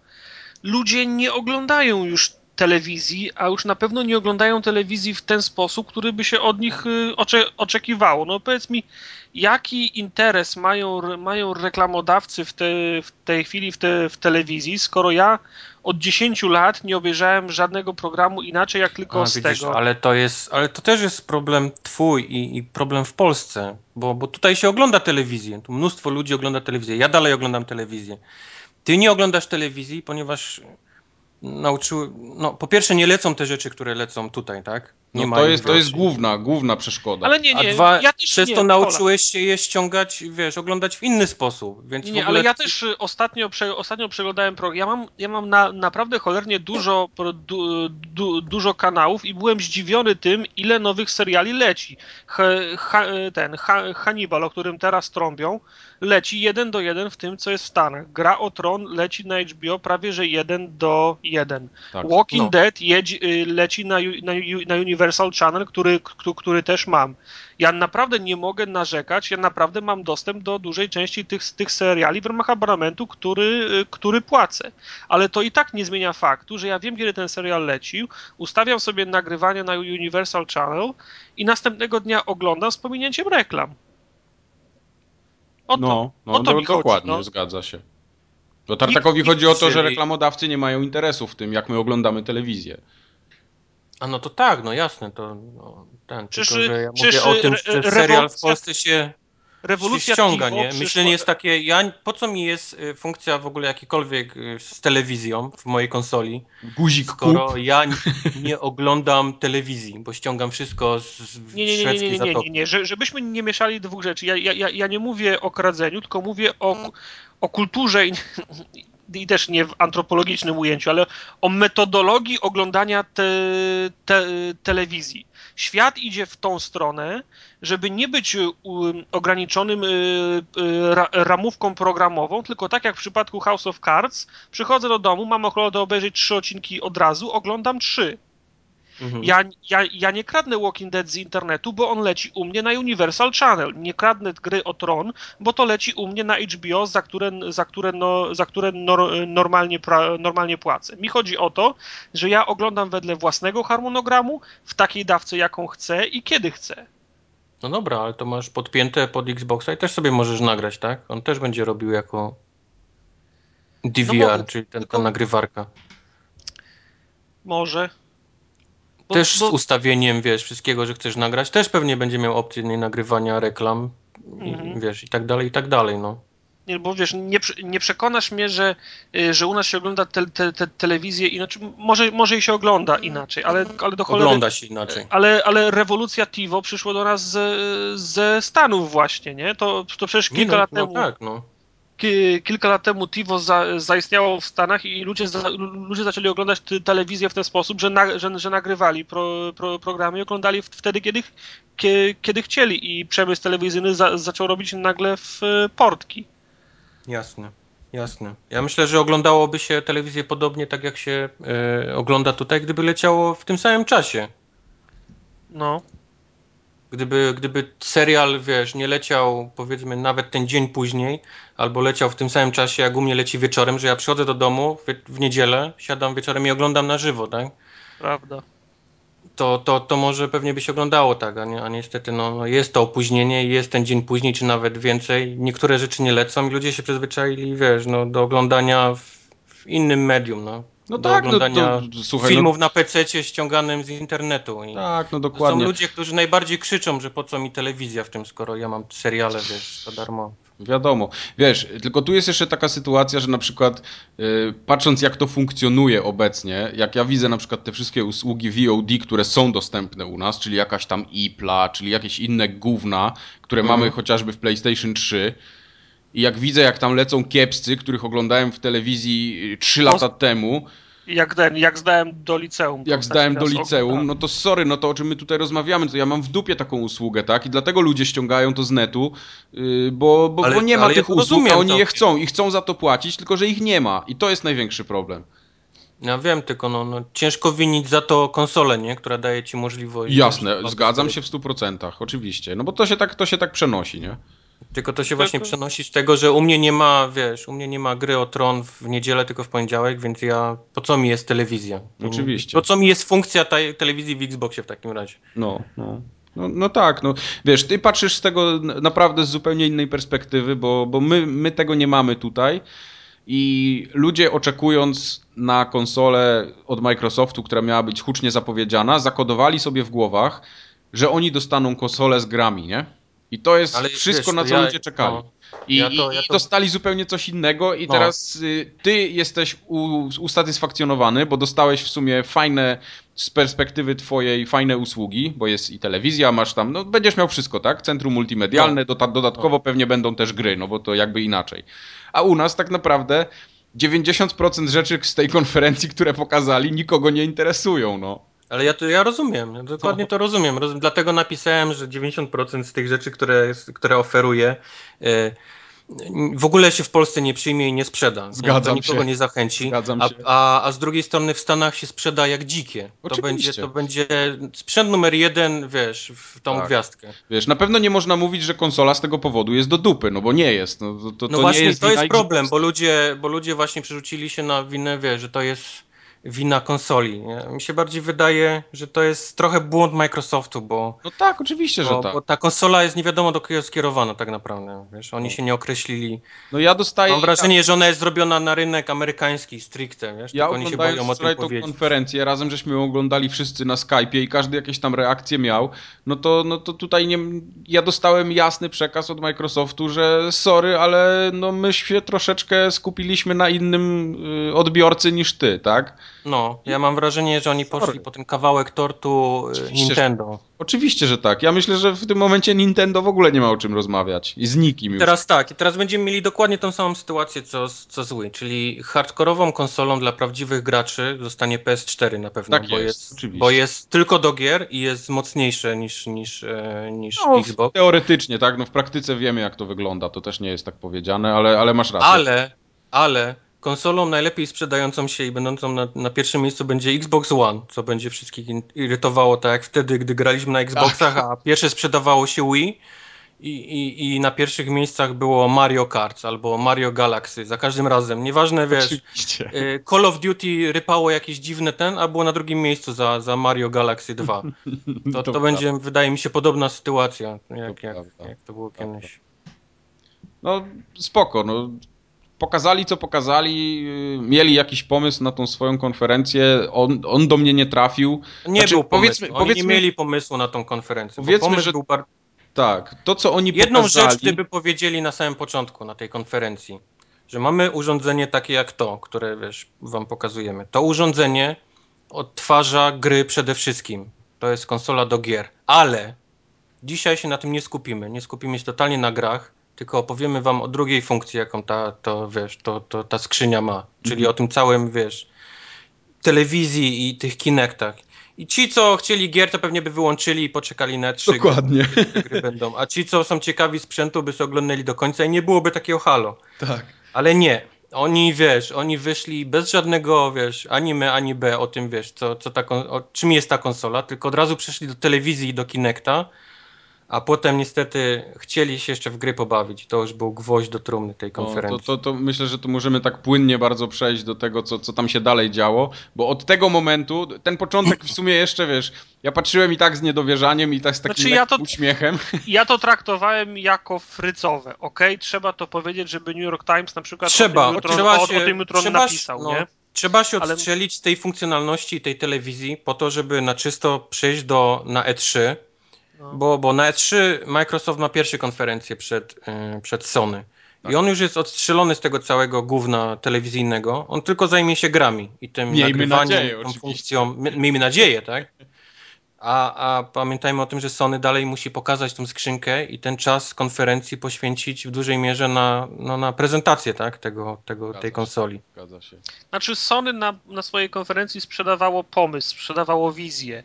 Ludzie nie oglądają już telewizji, a już na pewno nie oglądają telewizji w ten sposób, który by się od nich y, ocze, oczekiwało. No powiedz mi, jaki interes mają, mają reklamodawcy w, te, w tej chwili w, te, w telewizji, skoro ja od 10 lat nie obejrzałem żadnego programu inaczej, jak tylko A, z widzisz, tego. ale to jest, ale to też jest problem twój i, i problem w Polsce, bo, bo tutaj się ogląda telewizję, tu mnóstwo ludzi ogląda telewizję, ja dalej oglądam telewizję. Ty nie oglądasz telewizji, ponieważ nauczyły, no po pierwsze nie lecą te rzeczy, które lecą tutaj, tak? Nie No to jest, to jest główna, główna przeszkoda. Ale nie, nie, A dwa, ja też przez nie, to nauczyłeś się je ściągać, wiesz, oglądać w inny sposób, więc Nie, ogóle... ale ja też y, ostatnio, prze, ostatnio przeglądałem program. Ja mam, ja mam na, naprawdę cholernie dużo, du, du, dużo kanałów i byłem zdziwiony tym, ile nowych seriali leci. Ha, ha, ten ha, Hannibal, o którym teraz trąbią, leci jeden do jeden w tym, co jest w Stanach. Gra o Tron leci na HBO prawie że jeden do jeden. Tak. Walking No. Dead y, leci na, na, Ju- na Universal Channel, który, który też mam. Ja naprawdę nie mogę narzekać, ja naprawdę mam dostęp do dużej części tych, tych seriali w ramach abonamentu, który, który płacę. Ale to i tak nie zmienia faktu, że ja wiem, kiedy ten serial lecił, ustawiam sobie nagrywanie na Universal Channel i następnego dnia oglądam z pominięciem reklam. O to, no, no, o to no, dokładnie, chodzi, no. zgadza się. Bo Tartakowi chodzi o to, że reklamodawcy nie mają interesu w tym, jak my oglądamy telewizję. A no to tak, no jasne, to no, ten, Czyż, tylko, że ja mówię o e, tym, że re, serial w Polsce się rewolucja się ściąga, nie? Myślenie jest takie, ja, po co mi jest y, funkcja w ogóle jakikolwiek y, z telewizją w mojej konsoli, Guzik skoro kup. ja nie oglądam telewizji, bo ściągam wszystko z nie, nie, nie, nie, nie, nie, nie, nie. Że, żebyśmy nie mieszali dwóch rzeczy. Ja, ja, ja nie mówię o kradzeniu, tylko mówię o, o kulturze i, też nie w antropologicznym ujęciu, ale o metodologii oglądania te, te, telewizji. Świat idzie w tą stronę, żeby nie być ograniczonym y, y, ramówką programową, tylko tak jak w przypadku House of Cards, przychodzę do domu, mam ochotę obejrzeć trzy odcinki od razu, oglądam trzy. Mhm. Ja, ja, ja nie kradnę Walking Dead z internetu, bo on leci u mnie na Universal Channel. Nie kradnę gry o Tron, bo to leci u mnie na HBO, za które, za które, no, za które nor, normalnie, pra, normalnie płacę. Mi chodzi o to, że ja oglądam wedle własnego harmonogramu, w takiej dawce, jaką chcę i kiedy chcę. No dobra, ale to masz podpięte pod Xboxa i też sobie możesz nagrać, tak? On też będzie robił jako DVR, no bo, czyli ten, ta nagrywarka. Może. Bo, też bo... z ustawieniem, wiesz, wszystkiego, że chcesz nagrać, też pewnie będzie miał opcję nagrywania reklam, mhm. i, wiesz, i tak dalej, i tak dalej, no. Nie, bo wiesz, nie, nie przekonasz mnie, że, y, że u nas się ogląda te, te, te telewizję inaczej. Może, może i się ogląda inaczej, ale, ale do cholery, Ogląda się inaczej. Ale, ale rewolucja TiVo przyszła do nas ze, ze Stanów właśnie, nie? To, to przecież kilka no, lat no temu. Tak, no kilka lat temu TiVo za, zaistniało w Stanach i ludzie, za, ludzie zaczęli oglądać telewizję w ten sposób, że, na, że, że nagrywali pro, pro, programy i oglądali wtedy, kiedy, kiedy chcieli i przemysł telewizyjny za, zaczął robić nagle w portki. Jasne, jasne. Ja myślę, że oglądałoby się telewizję podobnie tak jak się y, ogląda tutaj, gdyby leciało w tym samym czasie. No. Gdyby, gdyby serial, wiesz, nie leciał powiedzmy nawet ten dzień później, albo leciał w tym samym czasie, jak u mnie leci wieczorem, że ja przychodzę do domu w, w niedzielę, siadam wieczorem i oglądam na żywo, tak? Prawda. To, to, to może pewnie by się oglądało tak, a, nie, a niestety no, no jest to opóźnienie, jest ten dzień później, czy nawet więcej. Niektóre rzeczy nie lecą i ludzie się przyzwyczaili, wiesz, no, do oglądania w, w innym medium, no. No do tak, no oglądania no, słuchaj, filmów no... na PC ściąganym z internetu. I tak, no dokładnie. Są ludzie, którzy najbardziej krzyczą, że po co mi telewizja w tym, skoro ja mam seriale, wiesz, za darmo. Wiadomo. Wiesz, tylko tu jest jeszcze taka sytuacja, że na przykład yy, patrząc jak to funkcjonuje obecnie, jak ja widzę na przykład te wszystkie usługi VOD, które są dostępne u nas, czyli jakaś tam IPLA, czyli jakieś inne gówna, które mhm. mamy chociażby w PlayStation 3, i jak widzę, jak tam lecą kiepscy, których oglądałem w telewizji 3 lata temu. Jak, ten, jak zdałem do liceum. Jak zdałem do liceum, no to sorry, no to o czym my tutaj rozmawiamy, to ja mam w dupie taką usługę, tak? I dlatego ludzie ściągają to z netu, yy, bo, bo, ale, bo nie ma tych ja usług, a oni je chcą i chcą za to płacić, tylko że ich nie ma. I to jest największy problem. Ja wiem, tylko no, no, ciężko winić za to konsolę, nie? która daje ci możliwość. Jasne, zgadzam się w 100%, oczywiście. No bo to się tak, to się tak przenosi, nie? Tylko to się właśnie przenosi z tego, że u mnie nie ma, wiesz, u mnie nie ma gry o tron w niedzielę, tylko w poniedziałek, więc ja, po co mi jest telewizja? Oczywiście. Po co mi jest funkcja tej telewizji w Xboxie w takim razie? No, no. No, no, tak, no wiesz, ty patrzysz z tego naprawdę z zupełnie innej perspektywy, bo, bo my, my tego nie mamy tutaj i ludzie oczekując na konsolę od Microsoftu, która miała być hucznie zapowiedziana, zakodowali sobie w głowach, że oni dostaną konsolę z grami, nie? I to jest Ale wszystko, wiesz, na co ja, ludzie czekali. No, I, ja to, ja to... I, dostali zupełnie coś innego i no. teraz y, ty jesteś u, usatysfakcjonowany, bo dostałeś w sumie fajne z perspektywy twojej fajne usługi, bo jest i telewizja, masz tam, no będziesz miał wszystko, tak? Centrum multimedialne, no. dodatkowo no. pewnie będą też gry, no bo to jakby inaczej. A u nas tak naprawdę 90% rzeczy z tej konferencji, które pokazali, nikogo nie interesują, no. Ale ja to ja rozumiem, ja dokładnie to rozumiem. Roz, dlatego napisałem, że 90% z tych rzeczy, które, które oferuję, yy, w ogóle się w Polsce nie przyjmie i nie sprzeda. Zgadzam nie, nikogo się. nie zachęci. Zgadzam a, się. a, a z drugiej strony w Stanach się sprzeda jak dzikie. To będzie, to będzie sprzęt numer jeden, wiesz, w tą Tak. gwiazdkę. Wiesz, na pewno nie można mówić, że konsola z tego powodu jest do dupy, no bo nie jest. No, to, to, No to właśnie, nie jest to jest problem, bo ludzie, bo ludzie właśnie przerzucili się na winę, wiesz, że to jest wina konsoli. Nie? Mi się bardziej wydaje, że to jest trochę błąd Microsoftu, bo, No tak, oczywiście, że bo, tak. bo ta konsola jest nie wiadomo do kogo skierowana tak naprawdę. Wiesz, oni się nie określili. No ja dostaję... Mam wrażenie, że ona jest zrobiona na rynek amerykański stricte, wiesz, Ja oni się boją o tym tą powiedzieć. konferencję, razem żeśmy ją oglądali wszyscy na Skype'ie i każdy jakieś tam reakcje miał, no to, no to tutaj nie, ja dostałem jasny przekaz od Microsoftu, że sorry, ale no my się troszeczkę skupiliśmy na innym y, odbiorcy niż ty, tak? No, ja mam wrażenie, że oni poszli po ten kawałek tortu y, Oczywiście, że- Nintendo. Oczywiście, że tak. Ja myślę, że w tym momencie Nintendo w ogóle nie ma o czym rozmawiać. I z nikim już. Teraz tak, i teraz będziemy mieli dokładnie tą samą sytuację co, z- co z Wii, czyli hardkorową konsolą dla prawdziwych graczy zostanie PS4 na pewno, Tak bo, jest, jest, oczywiście. bo jest tylko do gier i jest mocniejsze niż, niż, e, niż No, Xbox. Teoretycznie, tak? No w praktyce wiemy, jak to wygląda. To też nie jest tak powiedziane, ale, ale masz rację. Ale, ale konsolą najlepiej sprzedającą się i będącą na, na pierwszym miejscu będzie Xbox One, co będzie wszystkich irytowało, tak jak wtedy, gdy graliśmy na Xboxach, Tak. a pierwsze sprzedawało się Wii. I, i, I na pierwszych miejscach było Mario Kart albo Mario Galaxy, za każdym razem. Nieważne, wiesz, Oczywiście. y, Call of Duty rypało jakieś dziwne ten, a było na drugim miejscu za, za Mario Galaxy 2. To, to, będzie, wydaje mi się, podobna sytuacja, jak, jak, prawda. jak to było kiedyś. No spoko, no. Pokazali co pokazali, yy, mieli jakiś pomysł na tą swoją konferencję, on, on do mnie nie trafił. Nie Znaczy, był pomysłu. powiedzmy- Oni powiedzmy- nie mieli pomysłu na tą konferencję. Powiedzmy, pomysł że- był bar... Tak, to co oni Jedną pokazali... rzecz gdyby powiedzieli na samym początku na tej konferencji, że mamy urządzenie takie jak to, które wiesz, wam pokazujemy. To urządzenie odtwarza gry przede wszystkim. To jest konsola do gier. Ale dzisiaj się na tym nie skupimy. Nie skupimy się totalnie na grach, tylko opowiemy wam o drugiej funkcji, jaką ta, to, wiesz, to, to, ta skrzynia ma. Czyli Mhm. o tym całym, wiesz, telewizji i tych Kinectach. I ci, co chcieli gier, to pewnie by wyłączyli i poczekali na trzy Dokładnie. te gry będą. A ci, co są ciekawi sprzętu, by sobie oglądali do końca i nie byłoby takiego halo. Tak. Ale nie. Oni, wiesz, oni wyszli bez żadnego, wiesz, ani M, ani B o tym, wiesz, co, co ta, o czym jest ta konsola, tylko od razu przeszli do telewizji i do Kinecta, a potem niestety chcieli się jeszcze w gry pobawić. To już był gwoźdź do trumny tej No, to, konferencji. to, to myślę, że tu możemy tak płynnie bardzo przejść do tego, co, co tam się dalej działo, bo od tego momentu, ten początek w sumie jeszcze, wiesz, ja patrzyłem i tak z niedowierzaniem i tak z takim Znaczy, ja to- uśmiechem. Ja to traktowałem jako frycowe, okej? Trzeba to powiedzieć, żeby New York Times na przykład Trzeba, o tym jutro, trzeba o, się, o tym jutro trzeba, napisał, no, nie? Trzeba się odstrzelić z tej funkcjonalności tej telewizji po to, żeby na czysto przejść do, na E3, No. Bo, bo na E3 Microsoft ma pierwsze konferencję przed, yy, przed Sony. Tak. I on już jest odstrzelony z tego całego gówna telewizyjnego. On tylko zajmie się grami i tym Miejmy nagrywaniem, nadzieję, tą oczywiście. funkcją. My- Miejmy nadzieję, tak? A, a pamiętajmy o tym, że Sony dalej musi pokazać tą skrzynkę i ten czas konferencji poświęcić w dużej mierze na, no, na prezentację tak? tego, tego, Zgadza tej się. konsoli. Zgadza się. Znaczy Sony na, na swojej konferencji sprzedawało pomysł, sprzedawało wizję.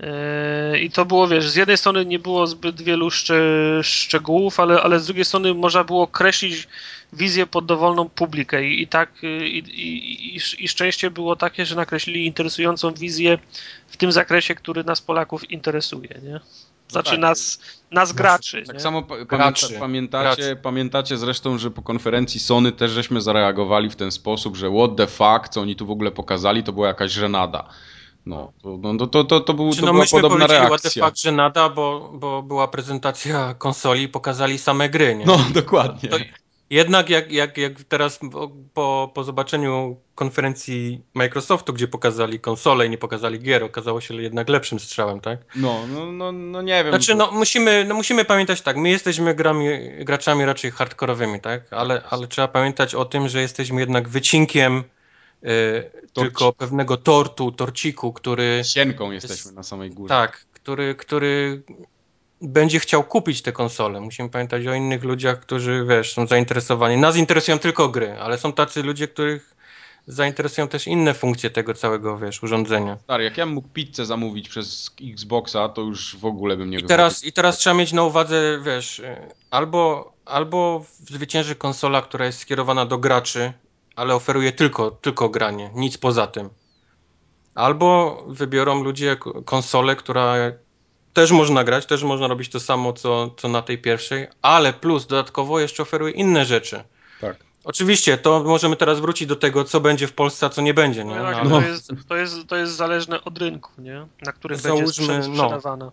Yy, I to było, wiesz, z jednej strony nie było zbyt wielu szcze, szczegółów, ale, ale z drugiej strony można było kreślić wizję pod dowolną publikę i, i tak yy, i, i, i, i szczęście było takie, że nakreślili interesującą wizję w tym zakresie, który nas Polaków interesuje, nie? Znaczy tak. nas, nas graczy, Tak nie? samo Graczy. pamięta, pamiętacie, Graczy. pamiętacie zresztą, że po konferencji Sony też żeśmy zareagowali w ten sposób, że what the fuck, co oni tu w ogóle pokazali, to była jakaś żenada. No, to, no, to, to, to, był, Czy to no była myśmy podobna powiedzieli what reakcja. fuck, że nada, bo, bo była prezentacja konsoli i pokazali same gry, nie? No, dokładnie. To jednak jak, jak, jak teraz po- po, zobaczeniu konferencji Microsoftu, gdzie pokazali konsolę i nie pokazali gier, okazało się jednak lepszym strzałem, tak? No, no, no, no nie wiem. Znaczy, no musimy, no musimy pamiętać tak, my jesteśmy grami, graczami raczej hardkorowymi, tak? Ale, ale trzeba pamiętać o tym, że jesteśmy jednak wycinkiem tylko pewnego tortu, torciku, który Sienką jesteśmy na samej górze. tak, który, który będzie chciał kupić te konsole. Musimy pamiętać o innych ludziach, którzy, wiesz, są zainteresowani. Nas interesują tylko gry, ale są tacy ludzie, których zainteresują też inne funkcje tego całego, wiesz, urządzenia. Stary, jak ja bym mógł pizzę zamówić przez Xboxa, to już w ogóle bym nie I teraz, I teraz trzeba mieć na uwadze, wiesz, albo, albo zwycięży konsola, która jest skierowana do graczy, ale oferuje tylko, tylko granie, nic poza tym. Albo wybiorą ludzie konsolę, która też można grać, też można robić to samo, co, co na tej pierwszej, ale plus dodatkowo jeszcze oferuje inne rzeczy. Tak. Oczywiście, to możemy teraz wrócić do tego, co będzie w Polsce, a co nie będzie. Nie? No, tak, no. To, jest, to, jest, to jest zależne od rynku, nie? na którym Załóżmy, będzie sprzedawana. No,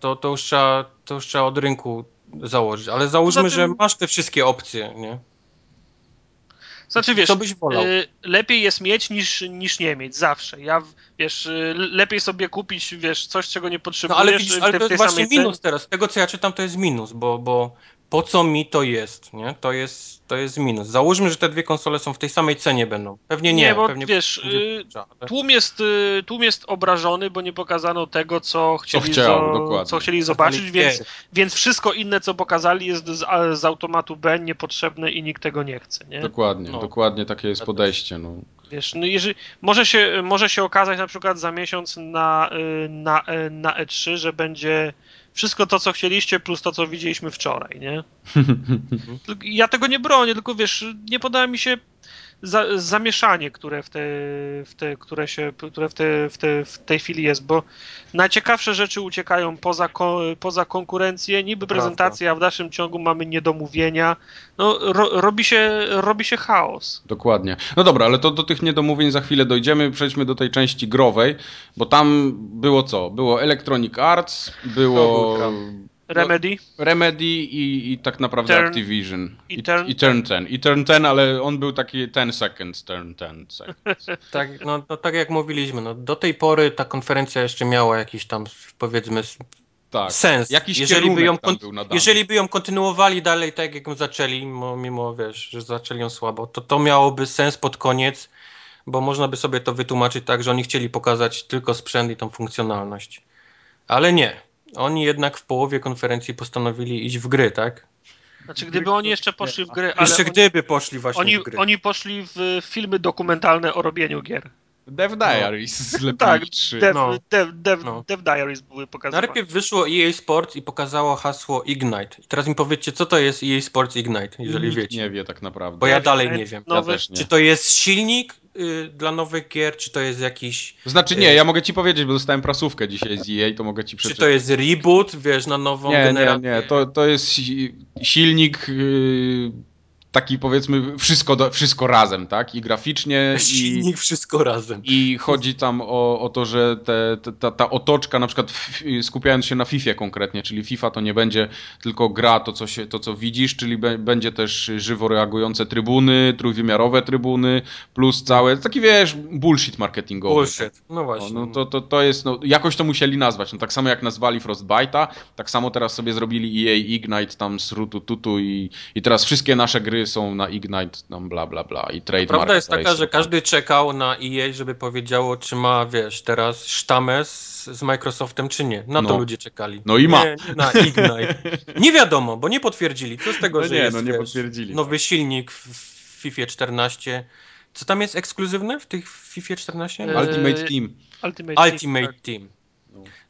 to, to, już trzeba, to już trzeba od rynku założyć, ale załóżmy, tym... że masz te wszystkie opcje, nie? Znaczy wiesz? Y, lepiej jest mieć niż, niż nie mieć, zawsze. Ja, wiesz, y, lepiej sobie kupić, wiesz, coś, czego nie potrzebujesz. No ale, widzisz, ale to jest właśnie minus teraz. Z tego, co ja czytam, to jest minus, bo, bo po co mi to jest, nie? To jest, to jest minus. Załóżmy, że te dwie konsole są w tej samej cenie będą. Pewnie nie. Nie, bo pewnie wiesz, y, tłum, jest, y, tłum jest obrażony, bo nie pokazano tego, co chcieli, co, chciał, co chcieli zobaczyć, więc, więc wszystko inne, co pokazali jest z, z, automatu B niepotrzebne i nikt tego nie chce, nie? Dokładnie, no. dokładnie takie jest podejście, no. Wiesz, no jeżeli, może, się, może się okazać na przykład za miesiąc na, y, na, na E3, że będzie wszystko to, co chcieliście, plus to, co widzieliśmy wczoraj, nie? ja tego nie bronię, tylko wiesz, nie podoba mi się za, zamieszanie, które w, te, w te, które się, które w, te, w, te, w tej chwili jest, bo najciekawsze rzeczy uciekają poza, poza konkurencję, niby prezentacja, a w dalszym ciągu mamy niedomówienia. No, ro, robi, się, robi się chaos. Dokładnie. No dobra, ale to do tych niedomówień za chwilę dojdziemy. Przejdźmy do tej części growej, bo tam było co? Było Electronic Arts, było Remedy. No, Remedy i, i tak naprawdę turn, Activision. I, turn, I Turn 10. I Turn 10, ale on był taki 10 seconds, Turn 10 seconds. tak, no, no, tak jak mówiliśmy, no, do tej pory ta konferencja jeszcze miała jakiś tam, powiedzmy, tak. sens. Jakiś jeżeli by, ją, jeżeli by ją kontynuowali dalej tak, jak ją zaczęli, mimo, mimo, wiesz, że zaczęli ją słabo, to to miałoby sens pod koniec, bo można by sobie to wytłumaczyć tak, że oni chcieli pokazać tylko sprzęt i tą funkcjonalność. Ale nie. Oni jednak w połowie konferencji postanowili iść w gry, tak? Znaczy, gdyby oni jeszcze poszli w gry. Ale jeszcze oni, gdyby poszli właśnie oni, w gry. Oni poszli w filmy dokumentalne o robieniu gier. Dev Diaries no. Tak, Dev, no. Dev, Dev, no. Dev Diaries były pokazane. Najpierw wyszło EA Sports i pokazało hasło Ignite. I teraz mi powiedzcie, co to jest EA Sports Ignite, jeżeli Nikt wiecie. nie wie tak naprawdę. Bo ja dalej nie wiem. Ja też nie. Czy to jest silnik y, dla nowych gier, czy to jest jakiś... Znaczy nie, y, ja mogę ci powiedzieć, bo dostałem prasówkę dzisiaj z EA, to mogę ci przeczytać. Czy to jest reboot, wiesz, na nową nie, generację? Nie, nie, to, to jest silnik... Y, taki powiedzmy wszystko, wszystko razem, tak? I graficznie. Silnik i, wszystko razem. I chodzi tam o, o to, że te, te, ta, ta otoczka, na przykład skupiając się na FIFA konkretnie, czyli FIFA to nie będzie tylko gra, to co, się, to, co widzisz, czyli be, będzie też żywo reagujące trybuny, trójwymiarowe trybuny, plus całe, taki wiesz, bullshit marketingowy. Bullshit, no właśnie. No, no to, to, to jest, no, jakoś to musieli nazwać, no tak samo jak nazwali Frostbite'a, tak samo teraz sobie zrobili EA Ignite tam z Rutu Tutu i, i teraz wszystkie nasze gry są na Ignite, tam bla bla bla i trademark. Prawda jest taka, że każdy czekał na EA, żeby powiedziało, czy ma, wiesz, teraz sztamę z, z Microsoftem, czy nie. Na no. to ludzie czekali. No i ma. Nie, nie na Ignite. nie wiadomo, bo nie potwierdzili. Co z tego, no że nie, jest no nie wiesz, potwierdzili, nowy tak. silnik w FIFA 14. Co tam jest ekskluzywne w tych FIFA 14? Ultimate Team. Ultimate, Ultimate Team. Team.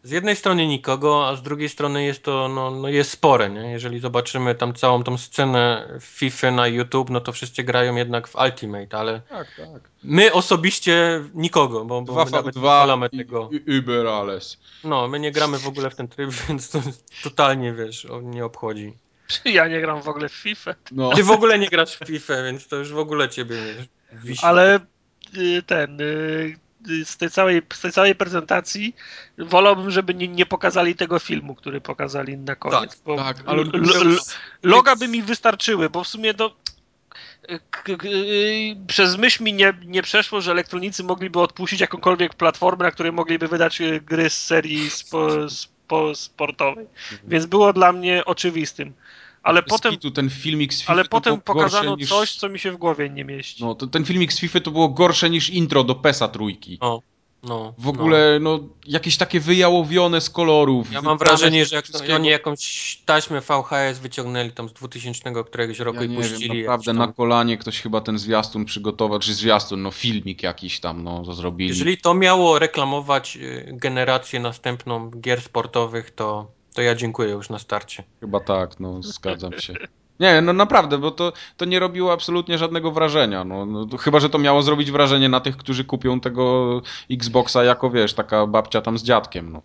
Z jednej strony nikogo, a z drugiej strony jest to no, no jest spore. Nie? Jeżeli zobaczymy tam całą tą scenę FIFA na YouTube, no to wszyscy grają jednak w Ultimate, ale tak, tak. my osobiście nikogo, bo, bo 2 my nawet nie tego. Uber alles. No, my nie gramy w ogóle w ten tryb, więc to totalnie, wiesz, nie obchodzi. Ja nie gram w ogóle w FIFA. No. Ty w ogóle nie grasz w FIFA, więc to już w ogóle ciebie wisi. Ale y, ten y, z tej całej, z tej całej prezentacji wolałbym, żeby nie, nie pokazali tego filmu, który pokazali na koniec. Tak, tak ale loga by mi wystarczyły, bo w sumie to przez myśl mi nie, nie przeszło, że elektronicy mogliby odpuścić jakąkolwiek platformę, na której mogliby wydać gry z serii spo, spo, sportowej. Mhm. Więc było dla mnie oczywistym ale potem, Kitu, ten filmik z FIFA ale potem pokazano niż... coś, co mi się w głowie nie mieści. No, to, ten filmik z FIFA to było gorsze niż intro do PESA trójki. O. No, W ogóle, no, jakieś takie wyjałowione z kolorów. Ja mam wrażenie, że jak wszystkiego. oni jakąś taśmę VHS wyciągnęli tam z 2000 któregoś roku Ja i nie puścili. wiem, naprawdę na kolanie ktoś chyba ten zwiastun przygotował, czy zwiastun, no filmik jakiś tam, no, to zrobili. Jeżeli to miało reklamować y, generację następną gier sportowych, to, to ja dziękuję już na starcie. Chyba tak, no, zgadzam się. Nie, no naprawdę, bo to, to nie robiło absolutnie żadnego wrażenia. No, no, to chyba, że to miało zrobić wrażenie na tych, którzy kupią tego Xboxa jako, wiesz, taka babcia tam z dziadkiem. No.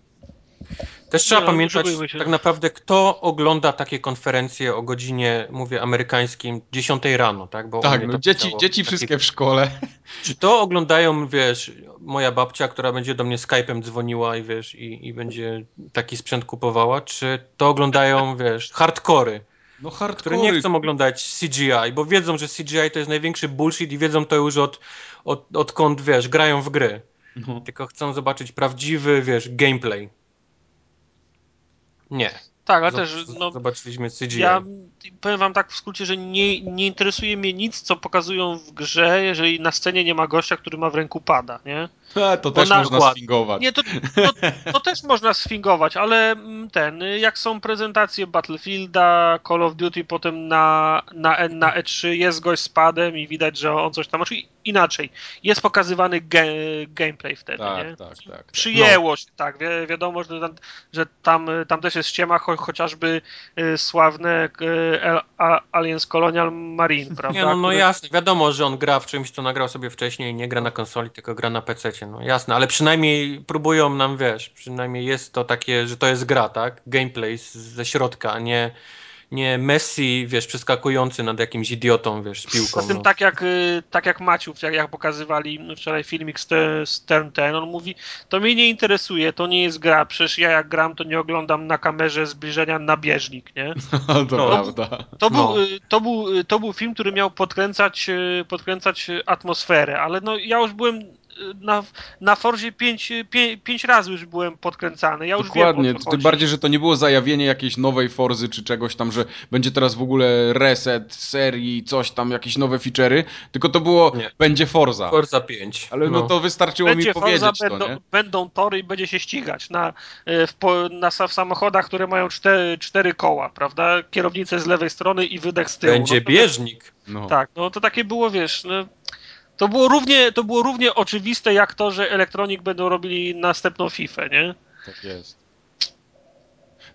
Też trzeba no, pamiętać tak naprawdę, kto ogląda takie konferencje o godzinie, mówię, amerykańskim, 10 rano, tak? Bo Tak, no dzieci, pisało dzieci taki- wszystkie w szkole. Czy to oglądają, wiesz, moja babcia, która będzie do mnie Skype'em dzwoniła i wiesz, i, i będzie taki sprzęt kupowała, czy to oglądają, wiesz, hardkory, No które nie chcą oglądać CGI, bo wiedzą, że CGI to jest największy bullshit i wiedzą to już od, od, odkąd, wiesz, grają w gry. No. Tylko chcą zobaczyć prawdziwy, wiesz, gameplay. Nie. Tak, ale Zob- też, no, Zobaczyliśmy CGI. ja powiem wam tak w skrócie, że nie, nie interesuje mnie nic, co pokazują w grze, jeżeli na scenie nie ma gościa, który ma w ręku pada, nie? E, to też na- można sfingować. Nie, to, to, to też można sfingować, ale ten, jak są prezentacje Battlefielda, Call of Duty, potem na, na, na E3 jest gość z padem i widać, że on coś tam, znaczy inaczej, jest pokazywany ge, gameplay wtedy, nie? Tak, tak, tak. tak. Przyjęło się, tak. Wi wiadomo, że tam, że tam, tam też jest ściema, cho chociażby y, sławne y, A- Aliens Colonial Marine, prawda? Nie, no, no jasne, wiadomo, że on gra w czymś, co nagrał sobie wcześniej, nie gra na konsoli, tylko gra na PC, no jasne, ale przynajmniej próbują nam, wiesz, przynajmniej jest to takie, że to jest gra, tak? Gameplay z, ze środka, a nie, nie Messi, wiesz, przeskakujący nad jakimś idiotą, wiesz, z piłką. Poza tym no. tak jak, y, tak jak Maciów, jak, jak pokazywali wczoraj filmik z, te, z Turn 10, on mówi, to mnie nie interesuje, to nie jest gra, przecież ja jak gram, to nie oglądam na kamerze zbliżenia na bieżnik, nie? to No. prawda. To był, No. y, to, był, y, to był film, który miał podkręcać, podkręcać atmosferę, ale no ja już byłem na, na Forzie pięć, pię, pięć razy już byłem podkręcany, ja już Dokładnie, wiem o co tym bardziej, że to nie było zajawienie jakiejś nowej Forzy czy czegoś tam, że będzie teraz w ogóle reset serii, coś tam, jakieś nowe feature'y, tylko to było, Nie. będzie Forza. Forza 5. Ale no, to wystarczyło Będzie mi powiedzieć Forza, to, będą, nie? będą tory i będzie się ścigać na, y, w, na w samochodach, które mają cztery, cztery koła, prawda? Kierownicę z lewej strony i wydech z tyłu. Będzie no to, bieżnik. No. Tak, no to takie było, wiesz, no, to było równie, to było równie oczywiste jak to, że Electronic będą robili następną FIFA, nie? Tak jest.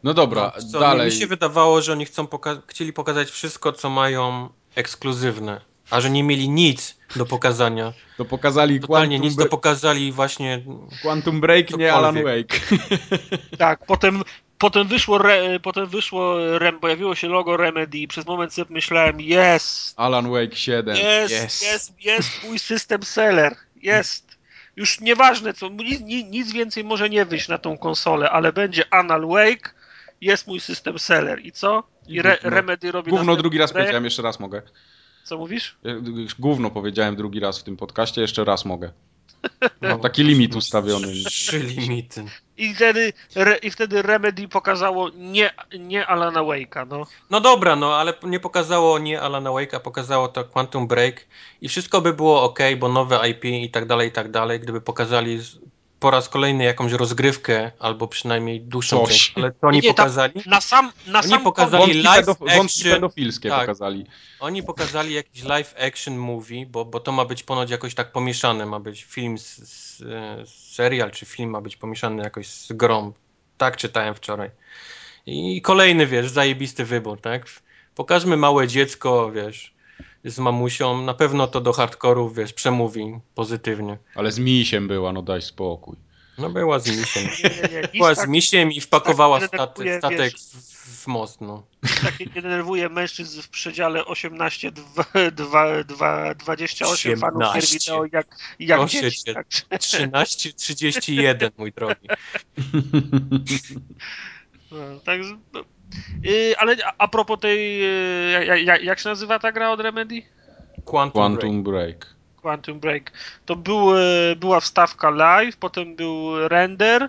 No dobra, No, co, dalej. Mi się wydawało, że oni chcą poka- chcieli pokazać wszystko, co mają ekskluzywne, a że nie mieli nic do pokazania. To pokazali Totalnie Quantum, nic do Bre- pokazali właśnie Quantum Break, nie Alan. Wake. Tak, potem, potem wyszło, re, potem wyszło, rem, pojawiło się logo Remedy i przez moment sobie myślałem, jest, Alan Wake 7. jest, Yes. jest, jest mój system seller, jest. Już nieważne co, nic, nic, więcej może nie wyjść na tą konsolę, ale będzie Anal Wake, jest mój system seller i co? I re. Remedy robi Gówno drugi raz powiedziałem, jeszcze raz mogę. Co mówisz? Gówno powiedziałem drugi raz w tym podcaście, jeszcze raz mogę. No, Mam taki limit ustawiony. Trzy limity. I wtedy, re, i wtedy Remedy pokazało nie, nie Alana Wake'a, no. No dobra, no ale nie pokazało nie Alana Wake'a, pokazało to Quantum Break i wszystko by było ok, bo nowe IP i tak dalej, i tak dalej, gdyby pokazali po raz kolejny jakąś rozgrywkę, albo przynajmniej dłuższą Coś. część, ale to oni Nie, pokazali. Na sam, na Oni sam pokazali live pedof- action. pedofilskie Tak. pokazali. Oni pokazali jakiś live action movie, bo, bo to ma być ponoć jakoś tak pomieszane, ma być film, z, z, serial czy film ma być pomieszany jakoś z grą. Tak czytałem wczoraj. I kolejny, wiesz, zajebisty wybór, tak? Pokażmy małe dziecko, wiesz, z mamusią, na pewno to do hardkorów, wiesz, przemówi pozytywnie. Ale z misiem była, no daj spokój. No była z misiem. Nie, nie, nie, Była z misiem i wpakowała tak statek, statek wiesz. w, w most, no. tak nie denerwuje mężczyzn w przedziale 18, 2, 2, 2, 28 fanów gier 18. wideo jak, jak Proszę dzieci. cię. Tak. 13.31, mój drogi. No, tak, no. Ale a, a propos tej, yy, jak, się nazywa ta gra od Remedy? Quantum, Break. Quantum Break. Quantum Break. To był, e, była wstawka live, potem był render,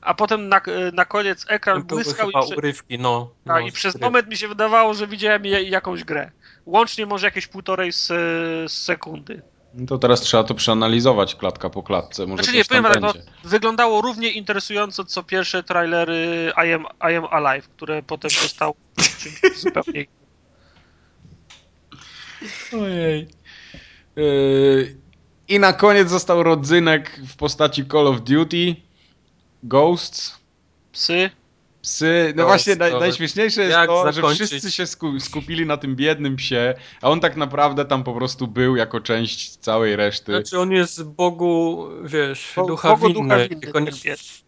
a potem na, na koniec ekran Były błyskał chyba i, prze, urywki, no. a, no i przez z- moment mi się wydawało, że widziałem jakąś grę. Łącznie może jakieś półtorej s, sekundy. No to teraz trzeba to przeanalizować klatka po klatce. Może Znaczy nie, powiem tak, no, będzie. wyglądało równie interesująco co pierwsze trailery I am, I am Alive, które potem zostały czymś zupełnie. Ojej. Yy, I na koniec został rodzynek w postaci Call of Duty, Ghosts, Psy. Psy. No To właśnie jest naj, najśmieszniejsze jest to, zakończyć? że wszyscy się sku, skupili na tym biednym psie, a on tak naprawdę tam po prostu był jako część całej reszty. Znaczy on jest Bogu, wiesz, Bo- ducha Bogu winny. ducha winny tylko, ni- pies.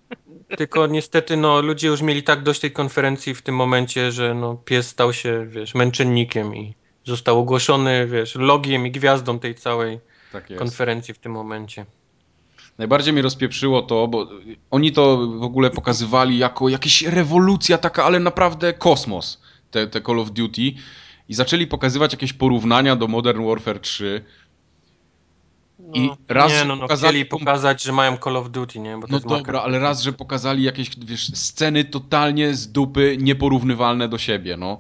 tylko niestety no, ludzie już mieli tak dość tej konferencji w tym momencie, że no, pies stał się, wiesz, męczennikiem i został ogłoszony, wiesz, logiem i gwiazdą tej całej tak konferencji w tym momencie. Najbardziej mnie rozpieprzyło to, bo oni to w ogóle pokazywali jako jakaś rewolucja taka, ale naprawdę kosmos, te, te Call of Duty. I zaczęli pokazywać jakieś porównania do Modern Warfare 3. I No. raz nie, no, no pokazali chcieli pokazać, że mają Call of Duty, nie? Bo to No jest dobra, ale raz, że pokazali jakieś, wiesz, sceny totalnie z dupy, nieporównywalne do siebie, no.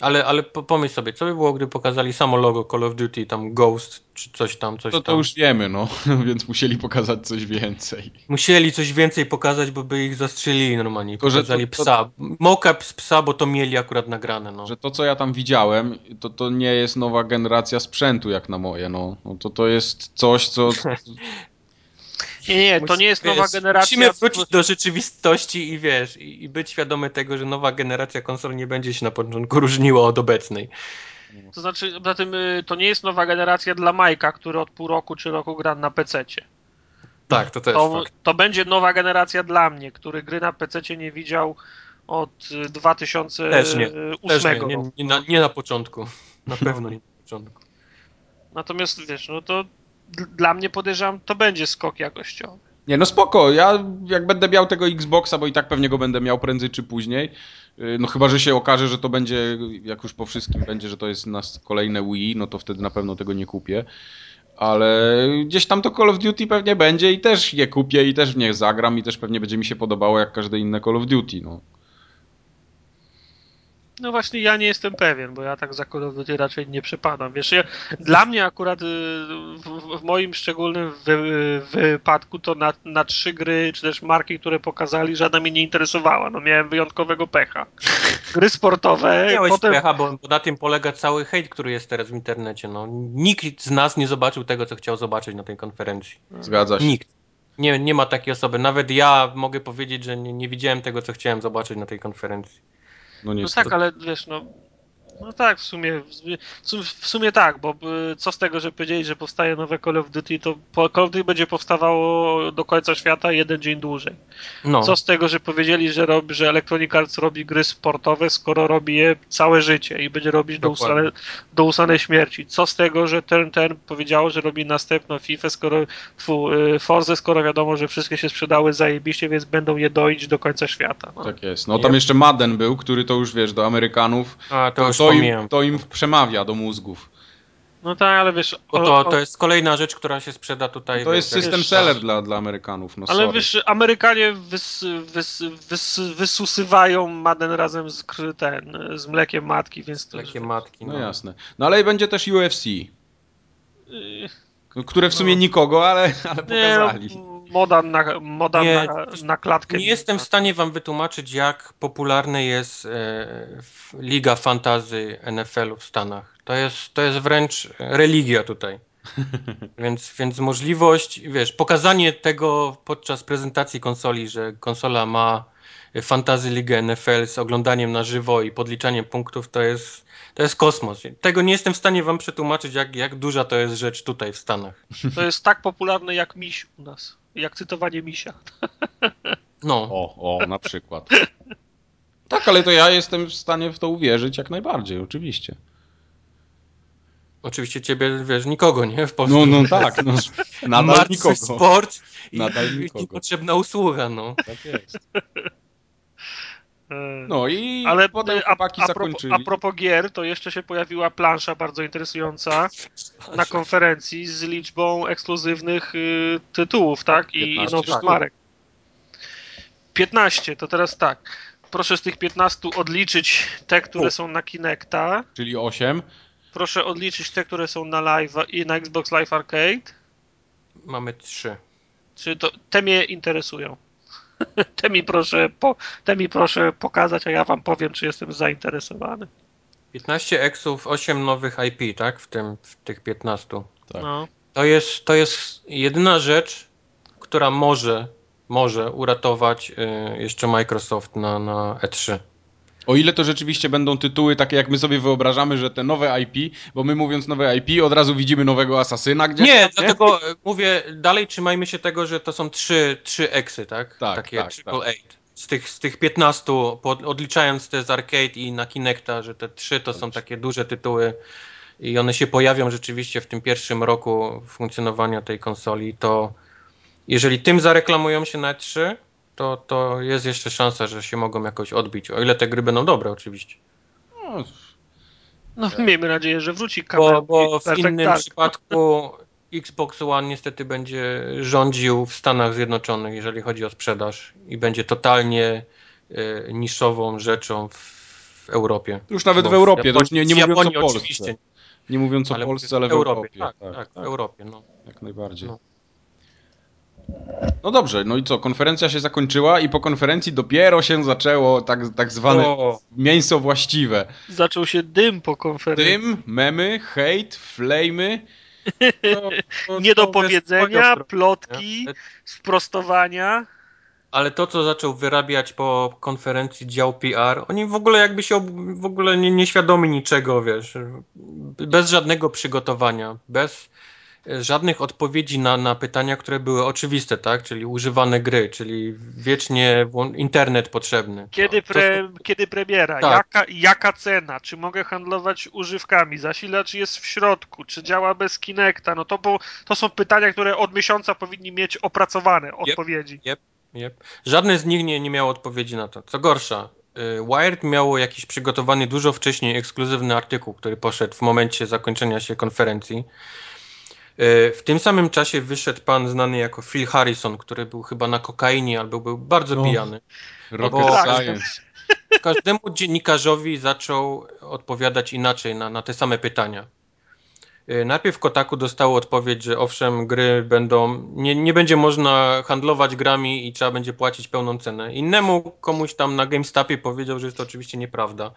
Ale, ale po- pomyśl sobie, co by było, gdy pokazali samo logo Call of Duty, tam Ghost, czy coś tam, coś To, to tam. już wiemy, no, więc musieli pokazać coś więcej. Musieli coś więcej pokazać, bo by ich zastrzelili normalnie. Tylko, Pokazali to- to- psa. Mocap z psa, bo to mieli akurat nagrane, no. Że to, co ja tam widziałem, to, to nie jest nowa generacja sprzętu, jak na moje, no. no to to jest coś, co... Nie, nie, to nie jest nowa Wiesz, generacja. Musimy wrócić do rzeczywistości i wiesz, i, i być świadomy tego, że nowa generacja konsol nie będzie się na początku różniła od obecnej. To znaczy, poza tym y, to nie jest nowa generacja dla Majka, który od pół roku czy roku gra na PC-cie. Tak, to też To, fakt. to będzie nowa generacja dla mnie, który gry na PC-cie nie widział od y, 2008 Też nie, Też nie, roku. nie, nie, na, nie na początku. Na pewno nie na początku. Natomiast wiesz, no to dla mnie podejrzewam, to będzie skok jakościowy. Nie, no spoko, ja jak będę miał tego Xboxa, bo i tak pewnie go będę miał prędzej czy później, yy, no chyba, że się okaże, że to będzie, jak już po wszystkim będzie, że to jest nas kolejne Wii, no to wtedy na pewno tego nie kupię. Ale gdzieś tam to Call of Duty pewnie będzie i też je kupię i też w nie zagram i też pewnie będzie mi się podobało jak każde inne Call of Duty, no. No właśnie ja nie jestem pewien, bo ja tak za Call of Duty raczej nie przepadam. Wiesz, ja, dla mnie akurat y, w, w moim szczególnym wy, wypadku to na, na trzy gry, czy też marki, które pokazali, żadna mnie nie interesowała. No miałem wyjątkowego pecha. Gry sportowe, Miałeś potem... pecha, bo, bo na tym polega cały hejt, który jest teraz w internecie. No. Nikt z nas nie zobaczył tego, co chciał zobaczyć na tej konferencji. Zgadza się. Nikt. Nie, nie ma takiej osoby. Nawet ja mogę powiedzieć, że nie, nie widziałem tego, co chciałem zobaczyć na tej konferencji. No No niestety. tak, ale wiesz, no. No tak, w sumie, w sumie, tak, bo y, co z tego, że powiedzieli, że powstaje nowe Call of Duty, to Call of Duty będzie powstawało do końca świata jeden dzień dłużej. No. Co z tego, że powiedzieli, że, robi, że Electronic Arts robi gry sportowe, skoro robi je całe życie i będzie robić do, usane, do usanej śmierci? Co z tego, że ten, ten powiedział, że robi następną FIFA, skoro tfu, y, Forze, skoro wiadomo, że wszystkie się sprzedały zajebiście, więc będą je doić do końca świata. No. Tak jest. No tam jeszcze Madden był, który to już wiesz, do Amerykanów, A, to już to im, to im przemawia do mózgów. No tak, ale wiesz. O- to, to jest kolejna rzecz, która się sprzeda tutaj. To jest system wiesz, seller dla, dla Amerykanów, no Ale sorry. wiesz, Amerykanie wys, wys, wys, wysusywają Madden razem z, ten, z mlekiem matki, więc to. Takie matki. No No. jasne. No ale będzie też UFC, Yy, które w sumie No. nikogo, ale, ale Nie, no, pokazali. Moda na, moda Nie, na, na klatkę. Nie jestem w stanie wam wytłumaczyć, jak popularna jest e, Liga Fantazy NFL-u w Stanach. To jest, to jest wręcz religia tutaj. Więc, więc możliwość, wiesz, pokazanie tego podczas prezentacji konsoli, że konsola ma Fantasy Ligę NFL z oglądaniem na żywo i podliczaniem punktów, to jest, to jest kosmos. Tego nie jestem w stanie wam przetłumaczyć, jak, jak duża to jest rzecz tutaj w Stanach. To jest tak popularne jak miś u nas. Jak cytowanie misia. No, O, o, na przykład. Tak, ale to ja jestem w stanie w to uwierzyć jak najbardziej, oczywiście. oczywiście ciebie, wiesz, nikogo, nie? W Polsce. No, no tak, no. Nadal Martwy nikogo. sport i, Nadal i nikogo. niepotrzebna usługa, no. Tak jest. Yy. No i Ale potem y, a, chłopaki a, propos, zakończyli. a propos gier, to jeszcze się pojawiła plansza bardzo interesująca na konferencji z liczbą ekskluzywnych y, tytułów, tak? I, i 15 nowych sztuk. marek. 15, to teraz tak. Proszę z tych 15 odliczyć te, które U. są na Kinecta. Czyli 8. proszę odliczyć te, które są na live i na Xbox Live Arcade. Mamy trzy. Czy to, te mnie interesują. Te mi, proszę po, te mi proszę pokazać, a ja wam powiem, czy jestem zainteresowany. 15 eksów, 8 nowych IP, tak? W, tym, w tych 15. Tak. No. To jest, to jest jedyna rzecz, która może, może uratować y, jeszcze Microsoft na, na E E3. O ile to rzeczywiście będą tytuły takie, jak my sobie wyobrażamy, że te nowe IP, bo my mówiąc nowe IP, od razu widzimy nowego Asasyna gdzieś. Nie, tam, dlatego y, mówię, dalej trzymajmy się tego, że to są trzy, trzy eksy, tak? Tak, Takie tak, triple eight. Z tych, z tych 15, pod, odliczając te z arcade i na Kinecta, że te trzy to są takie duże tytuły i one się pojawią rzeczywiście w tym pierwszym roku funkcjonowania tej konsoli, to jeżeli tym zareklamują się na 3, to, to jest jeszcze szansa, że się mogą jakoś odbić. O ile te gry będą dobre, oczywiście. No, No, miejmy nadzieję, że wróci Bo, kamera. bo w Perfect innym Dark. przypadku Xbox One niestety będzie rządził w Stanach Zjednoczonych, jeżeli chodzi o sprzedaż i będzie totalnie e, niszową rzeczą w, w Europie. Już nawet Bo w Europie, to nie, nie mówiąc o Japonii Polsce. oczywiście, Nie mówiąc o ale Polsce, ale w w Europie. Europie. Tak, tak, w Europie. No. Jak najbardziej. No. No dobrze, no i co? Konferencja się zakończyła i po konferencji dopiero się zaczęło tak, tak zwane O, mięso właściwe. Zaczął się dym po konferencji. Dym, memy, hejt, to- Niedopowiedzenia, plotki, sprostowania. Ale to, co zaczął wyrabiać po konferencji dział PR, oni w ogóle jakby się ob- w ogóle nie, nieświadomi niczego, wiesz, bez żadnego przygotowania, bez żadnych odpowiedzi na, na pytania, które były oczywiste, tak, czyli używane gry, czyli wiecznie internet potrzebny. Kiedy, To- to pre, kiedy premiera? Tak. Jaka, jaka cena? Czy mogę handlować używkami? Zasilacz jest w środku? Czy działa bez Kinecta? No to, bo, to są pytania, które od miesiąca powinni mieć opracowane odpowiedzi. Yep. Żadne z nich nie, nie miało odpowiedzi na to. Co gorsza, y, Wired miało jakiś przygotowany dużo wcześniej ekskluzywny artykuł, który poszedł w momencie zakończenia się konferencji. Y, W tym samym czasie wyszedł pan znany jako Phil Harrison, który był chyba na kokainie albo był bardzo No. pijany. Rocket bo- Science. Każdemu dziennikarzowi zaczął odpowiadać inaczej na, na te same pytania. Y, Najpierw Kotaku dostało odpowiedź, że owszem, gry będą. Nie, nie będzie można handlować grami i trzeba będzie płacić pełną cenę. Innemu komuś tam na GameStopie powiedział, że jest to oczywiście nieprawda.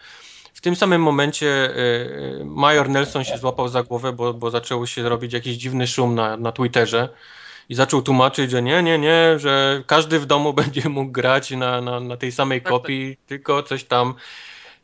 W tym samym momencie y, y, Major Nelson się złapał za głowę, bo, bo zaczął się robić jakiś dziwny szum na, na Twitterze i zaczął tłumaczyć, że nie, nie, nie, że każdy w domu będzie mógł grać na, na, na tej samej kopii, tylko coś tam.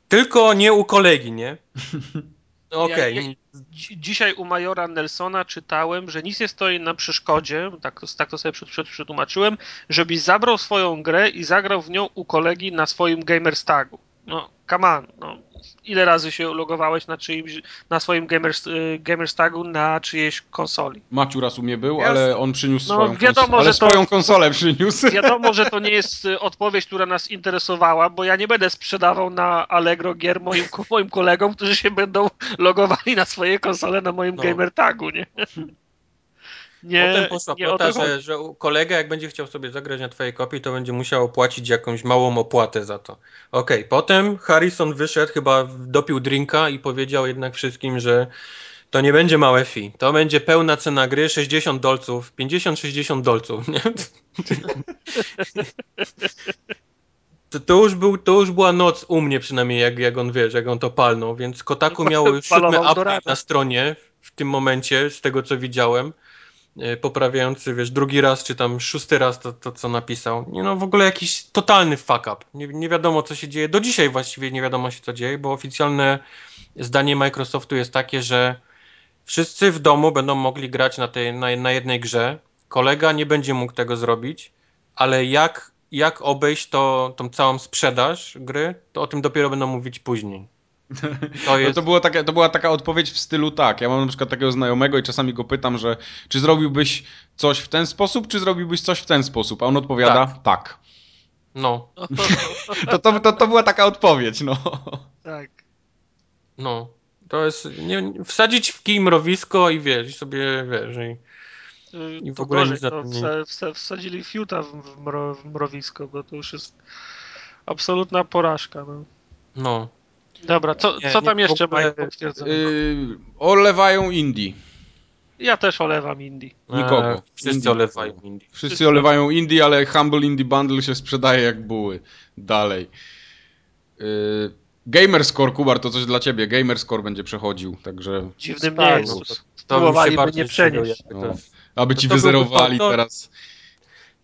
Tylko nie u kolegi, nie? Okej. Ja- ja- Dzi- Dzisiaj u majora Nelsona czytałem, że nic nie stoi na przeszkodzie, tak to, tak to sobie przed, przed, przetłumaczyłem, żebyś zabrał swoją grę i zagrał w nią u kolegi na swoim gamerstagu. No, come on, no. Ile razy się logowałeś na czyimś, na swoim gamers, y, gamerstagu na czyjejś konsoli? Maciu raz u mnie był, Jasne. ale on przyniósł No, swoją wiadomo, konsolę. Że to- swoją konsolę przyniósł. Wiadomo, że to nie jest y, odpowiedź, która nas interesowała, bo ja nie będę sprzedawał na Allegro gier moim, moim kolegom, którzy się będą logowali na swoje konsole na moim No. gamer tagu, nie? Nie, Potem poszła nie chodzi. że, że kolega jak będzie chciał sobie zagrać na twojej kopii, to będzie musiał płacić jakąś małą opłatę za to. Okej, potem Harrison wyszedł, chyba dopił drinka i powiedział jednak wszystkim, że to nie będzie małe fee. To będzie pełna cena gry 60 dolców, 50-60 dolców, nie? To, to, już był, to już była noc u mnie przynajmniej, jak, jak on wiesz, jak on to palnął, więc Kotaku miało już siódmy update na stronie w tym momencie, z tego co widziałem, poprawiający, wiesz, drugi raz czy tam szósty raz to, to co napisał. Nie no, w ogóle jakiś totalny fuck up. Nie, nie wiadomo co się dzieje. Do dzisiaj właściwie nie wiadomo się co dzieje, bo oficjalne zdanie Microsoftu jest takie, że wszyscy w domu będą mogli grać na, tej, na, na jednej grze. Kolega nie będzie mógł tego zrobić, ale jak, jak obejść to, tą całą sprzedaż gry, to o tym dopiero będą mówić później. To No jest... to, było takie, to była taka odpowiedź w stylu tak. Ja mam na przykład takiego znajomego i czasami go pytam, że czy zrobiłbyś coś w ten sposób, czy zrobiłbyś coś w ten sposób? A on odpowiada tak. No, To, to, to, to była taka odpowiedź, no. Tak. no. To jest... Nie, wsadzić w kij mrowisko i wiesz, i sobie, wiesz, i... I w to ogóle gorzej, nie- wsa, wsa, wsadzili fiuta w, w, mro, w mrowisko, bo to już jest absolutna porażka. No. No. Dobra, co, Nie, co nie, tam w jeszcze potwierdzone? Yy, olewają indie. Ja też olewam Indie. Nikogo. E, wszyscy Indie olewają indie. Wszyscy Wszyscy. olewają indie, ale Humble Indie Bundle się sprzedaje jak buły. Dalej. Yy, Gamerscore, Kubar, to coś dla ciebie. Gamerscore będzie przechodził, także Dziwnym nie jest. no, plus. To bym Próbowali się by bardziej nie przenieść. No. To, aby To ci to wyzerowali to- to- teraz.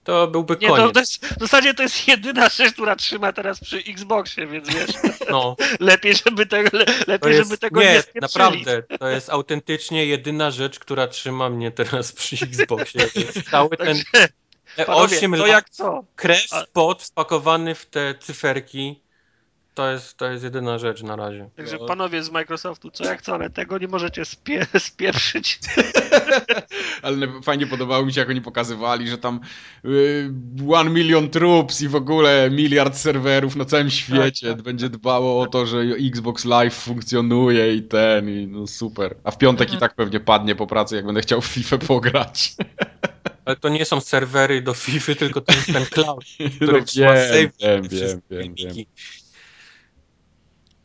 To byłby Nie, to, koniec. to jest, w zasadzie to jest jedyna rzecz, która trzyma teraz przy Xboxie, więc wiesz, No, lepiej, żeby tego, le, to lepiej, jest, żeby tego nie, nie, spieprzyli. naprawdę, to jest autentycznie jedyna rzecz, która trzyma mnie teraz przy Xboxie. To cały ten Także, te panowie, 8 to lat jak co? krew, pot wpakowany w te cyferki. To jest, to jest jedyna rzecz na razie. Także No. panowie z Microsoftu, co jak co, ale tego nie możecie spie, spieprzyć. Ale fajnie podobało mi się, jak oni pokazywali, że tam y, one million troops i w ogóle miliard serwerów na całym świecie tak, tak. będzie dbało o to, że Xbox Live funkcjonuje i ten, i no super. A w piątek Mhm. i tak pewnie padnie po pracy, jak będę chciał w FIFA pograć. Ale to nie są serwery do FIFA, tylko to jest ten cloud, No, który trzyma wiem, save. wiem, wiem, wiem, wiem.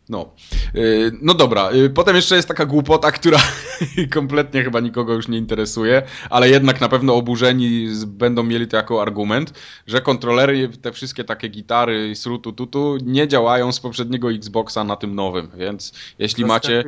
No. Yy, No dobra, yy, potem jeszcze jest taka głupota, która kompletnie chyba nikogo już nie interesuje, ale jednak na pewno oburzeni z- będą mieli to jako argument, że kontrolery, te wszystkie takie gitary i srutu tutu nie działają z poprzedniego Xboxa na tym nowym, więc jeśli macie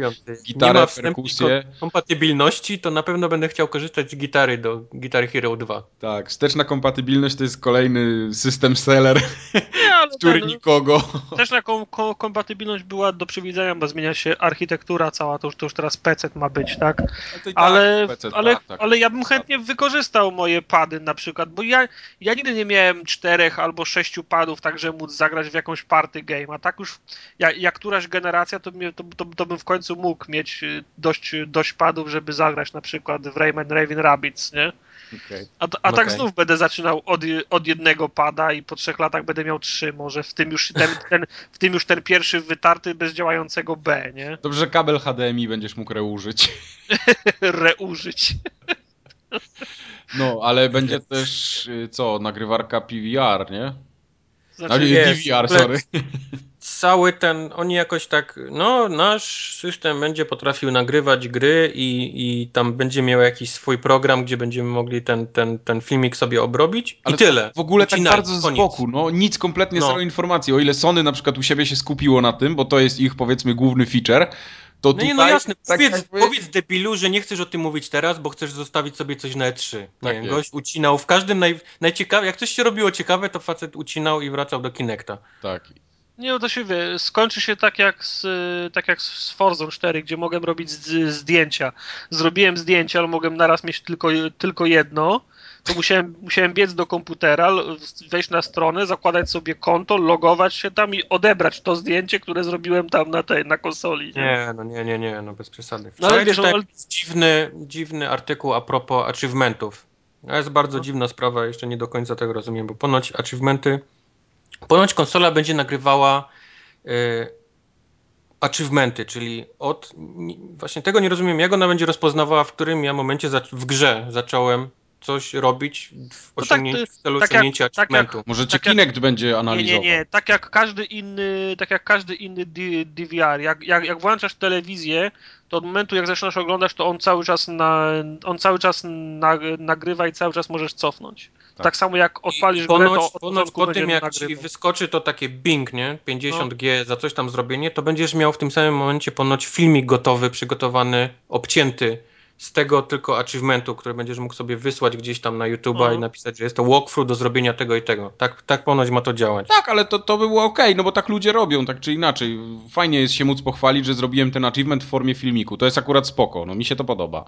gitarę, nie perkusję- ko- kompatybilności, to na pewno będę chciał korzystać z gitary do Guitar Hero 2. tak, wsteczna kompatybilność to jest kolejny system seller, który ten, nikogo też taką ko- kompatybilność była do przewidzenia, bo zmienia się architektura cała, to już, to już teraz PC ma być, tak? i tak Ale, PC, ale, tak, tak. ale ja bym chętnie wykorzystał moje pady na przykład, bo ja, ja nigdy nie miałem czterech albo sześciu padów, tak że móc zagrać w jakąś party game, a tak już jak, jak któraś generacja, to, mnie, to, to, to bym w końcu mógł mieć y, dość, dość padów, żeby zagrać na przykład w Rayman Raven Rabbids, nie? A, a tak Okej. znów będę zaczynał od, od jednego pada i po trzech latach będę miał trzy, może w tym już ten, ten, w tym już ten pierwszy wytarty bez działającego B, nie? Dobrze, że kabel HDMI będziesz mógł reużyć. Reużyć. No, ale będzie też, y, co, nagrywarka PVR, nie? Znaczy, No, jest, DVR, sorry. Cały ten, oni jakoś tak, no nasz system będzie potrafił nagrywać gry i, i tam będzie miał jakiś swój program, gdzie będziemy mogli ten, ten, ten filmik sobie obrobić Ale i tyle. W ogóle tak Ucinaj, bardzo z koniec. boku, no nic, kompletnie No. zero informacji. O ile Sony na przykład u siebie się skupiło na tym, bo to jest ich powiedzmy główny feature, to No tutaj... nie, no jasne, tak powiedz, jakby- powiedz debilu, że nie chcesz o tym mówić teraz, bo chcesz zostawić sobie coś na E3. Nie, Tak wiem, gość ucinał w każdym naj, najciekawe, jak coś się robiło ciekawe, to facet ucinał i wracał do Kinecta. Tak. Nie, no to się wie, skończy się tak jak z, tak jak z Forzą 4, gdzie mogłem robić z, zdjęcia. Zrobiłem zdjęcie, ale mogłem naraz mieć tylko, tylko jedno. To musiałem, musiałem biec do komputera, wejść na stronę, zakładać sobie konto, logować się tam i odebrać to zdjęcie, które zrobiłem tam na tej, na konsoli. Nie? Nie, no nie, nie, nie, no bez przesady. No Wczoraj ale wiesz, czytałem ale- dziwny, dziwny artykuł a propos achievementów. To jest bardzo No. dziwna sprawa, jeszcze nie do końca tego rozumiem, bo ponoć achievementy, ponoć konsola będzie nagrywała y, achievementy, czyli od, ni- właśnie tego nie rozumiem, jak ona będzie rozpoznawała, w którym ja momencie za, w grze zacząłem coś robić w, No tak, w celu tak jak- osiągnięcia tak jak- achievementu. Może Tak jak- Kinect będzie Nie, analizował. nie, nie. Tak jak każdy inny, tak jak każdy inny DVR. Jak, jak, jak włączasz telewizję, to od momentu jak zaczynasz oglądać, to on cały czas na, on cały czas na, nagrywa i cały czas możesz cofnąć. Tak, Tak. samo jak odpalisz I ponoć, grę, to ponoć po tym, jak nagrywał. ci wyskoczy to takie Bing, nie? 50G za coś tam zrobienie, to będziesz miał w tym samym momencie ponoć filmik gotowy, przygotowany, obcięty z tego tylko achievementu, który będziesz mógł sobie wysłać gdzieś tam na YouTube'a No. i napisać, że jest to walkthrough do zrobienia tego i tego. Tak, tak ponoć ma to działać. Tak, ale to, to by było okej, no bo tak ludzie robią, tak czy inaczej. Fajnie jest się móc pochwalić, że zrobiłem ten achievement w formie filmiku. To jest akurat spoko, no mi się to podoba.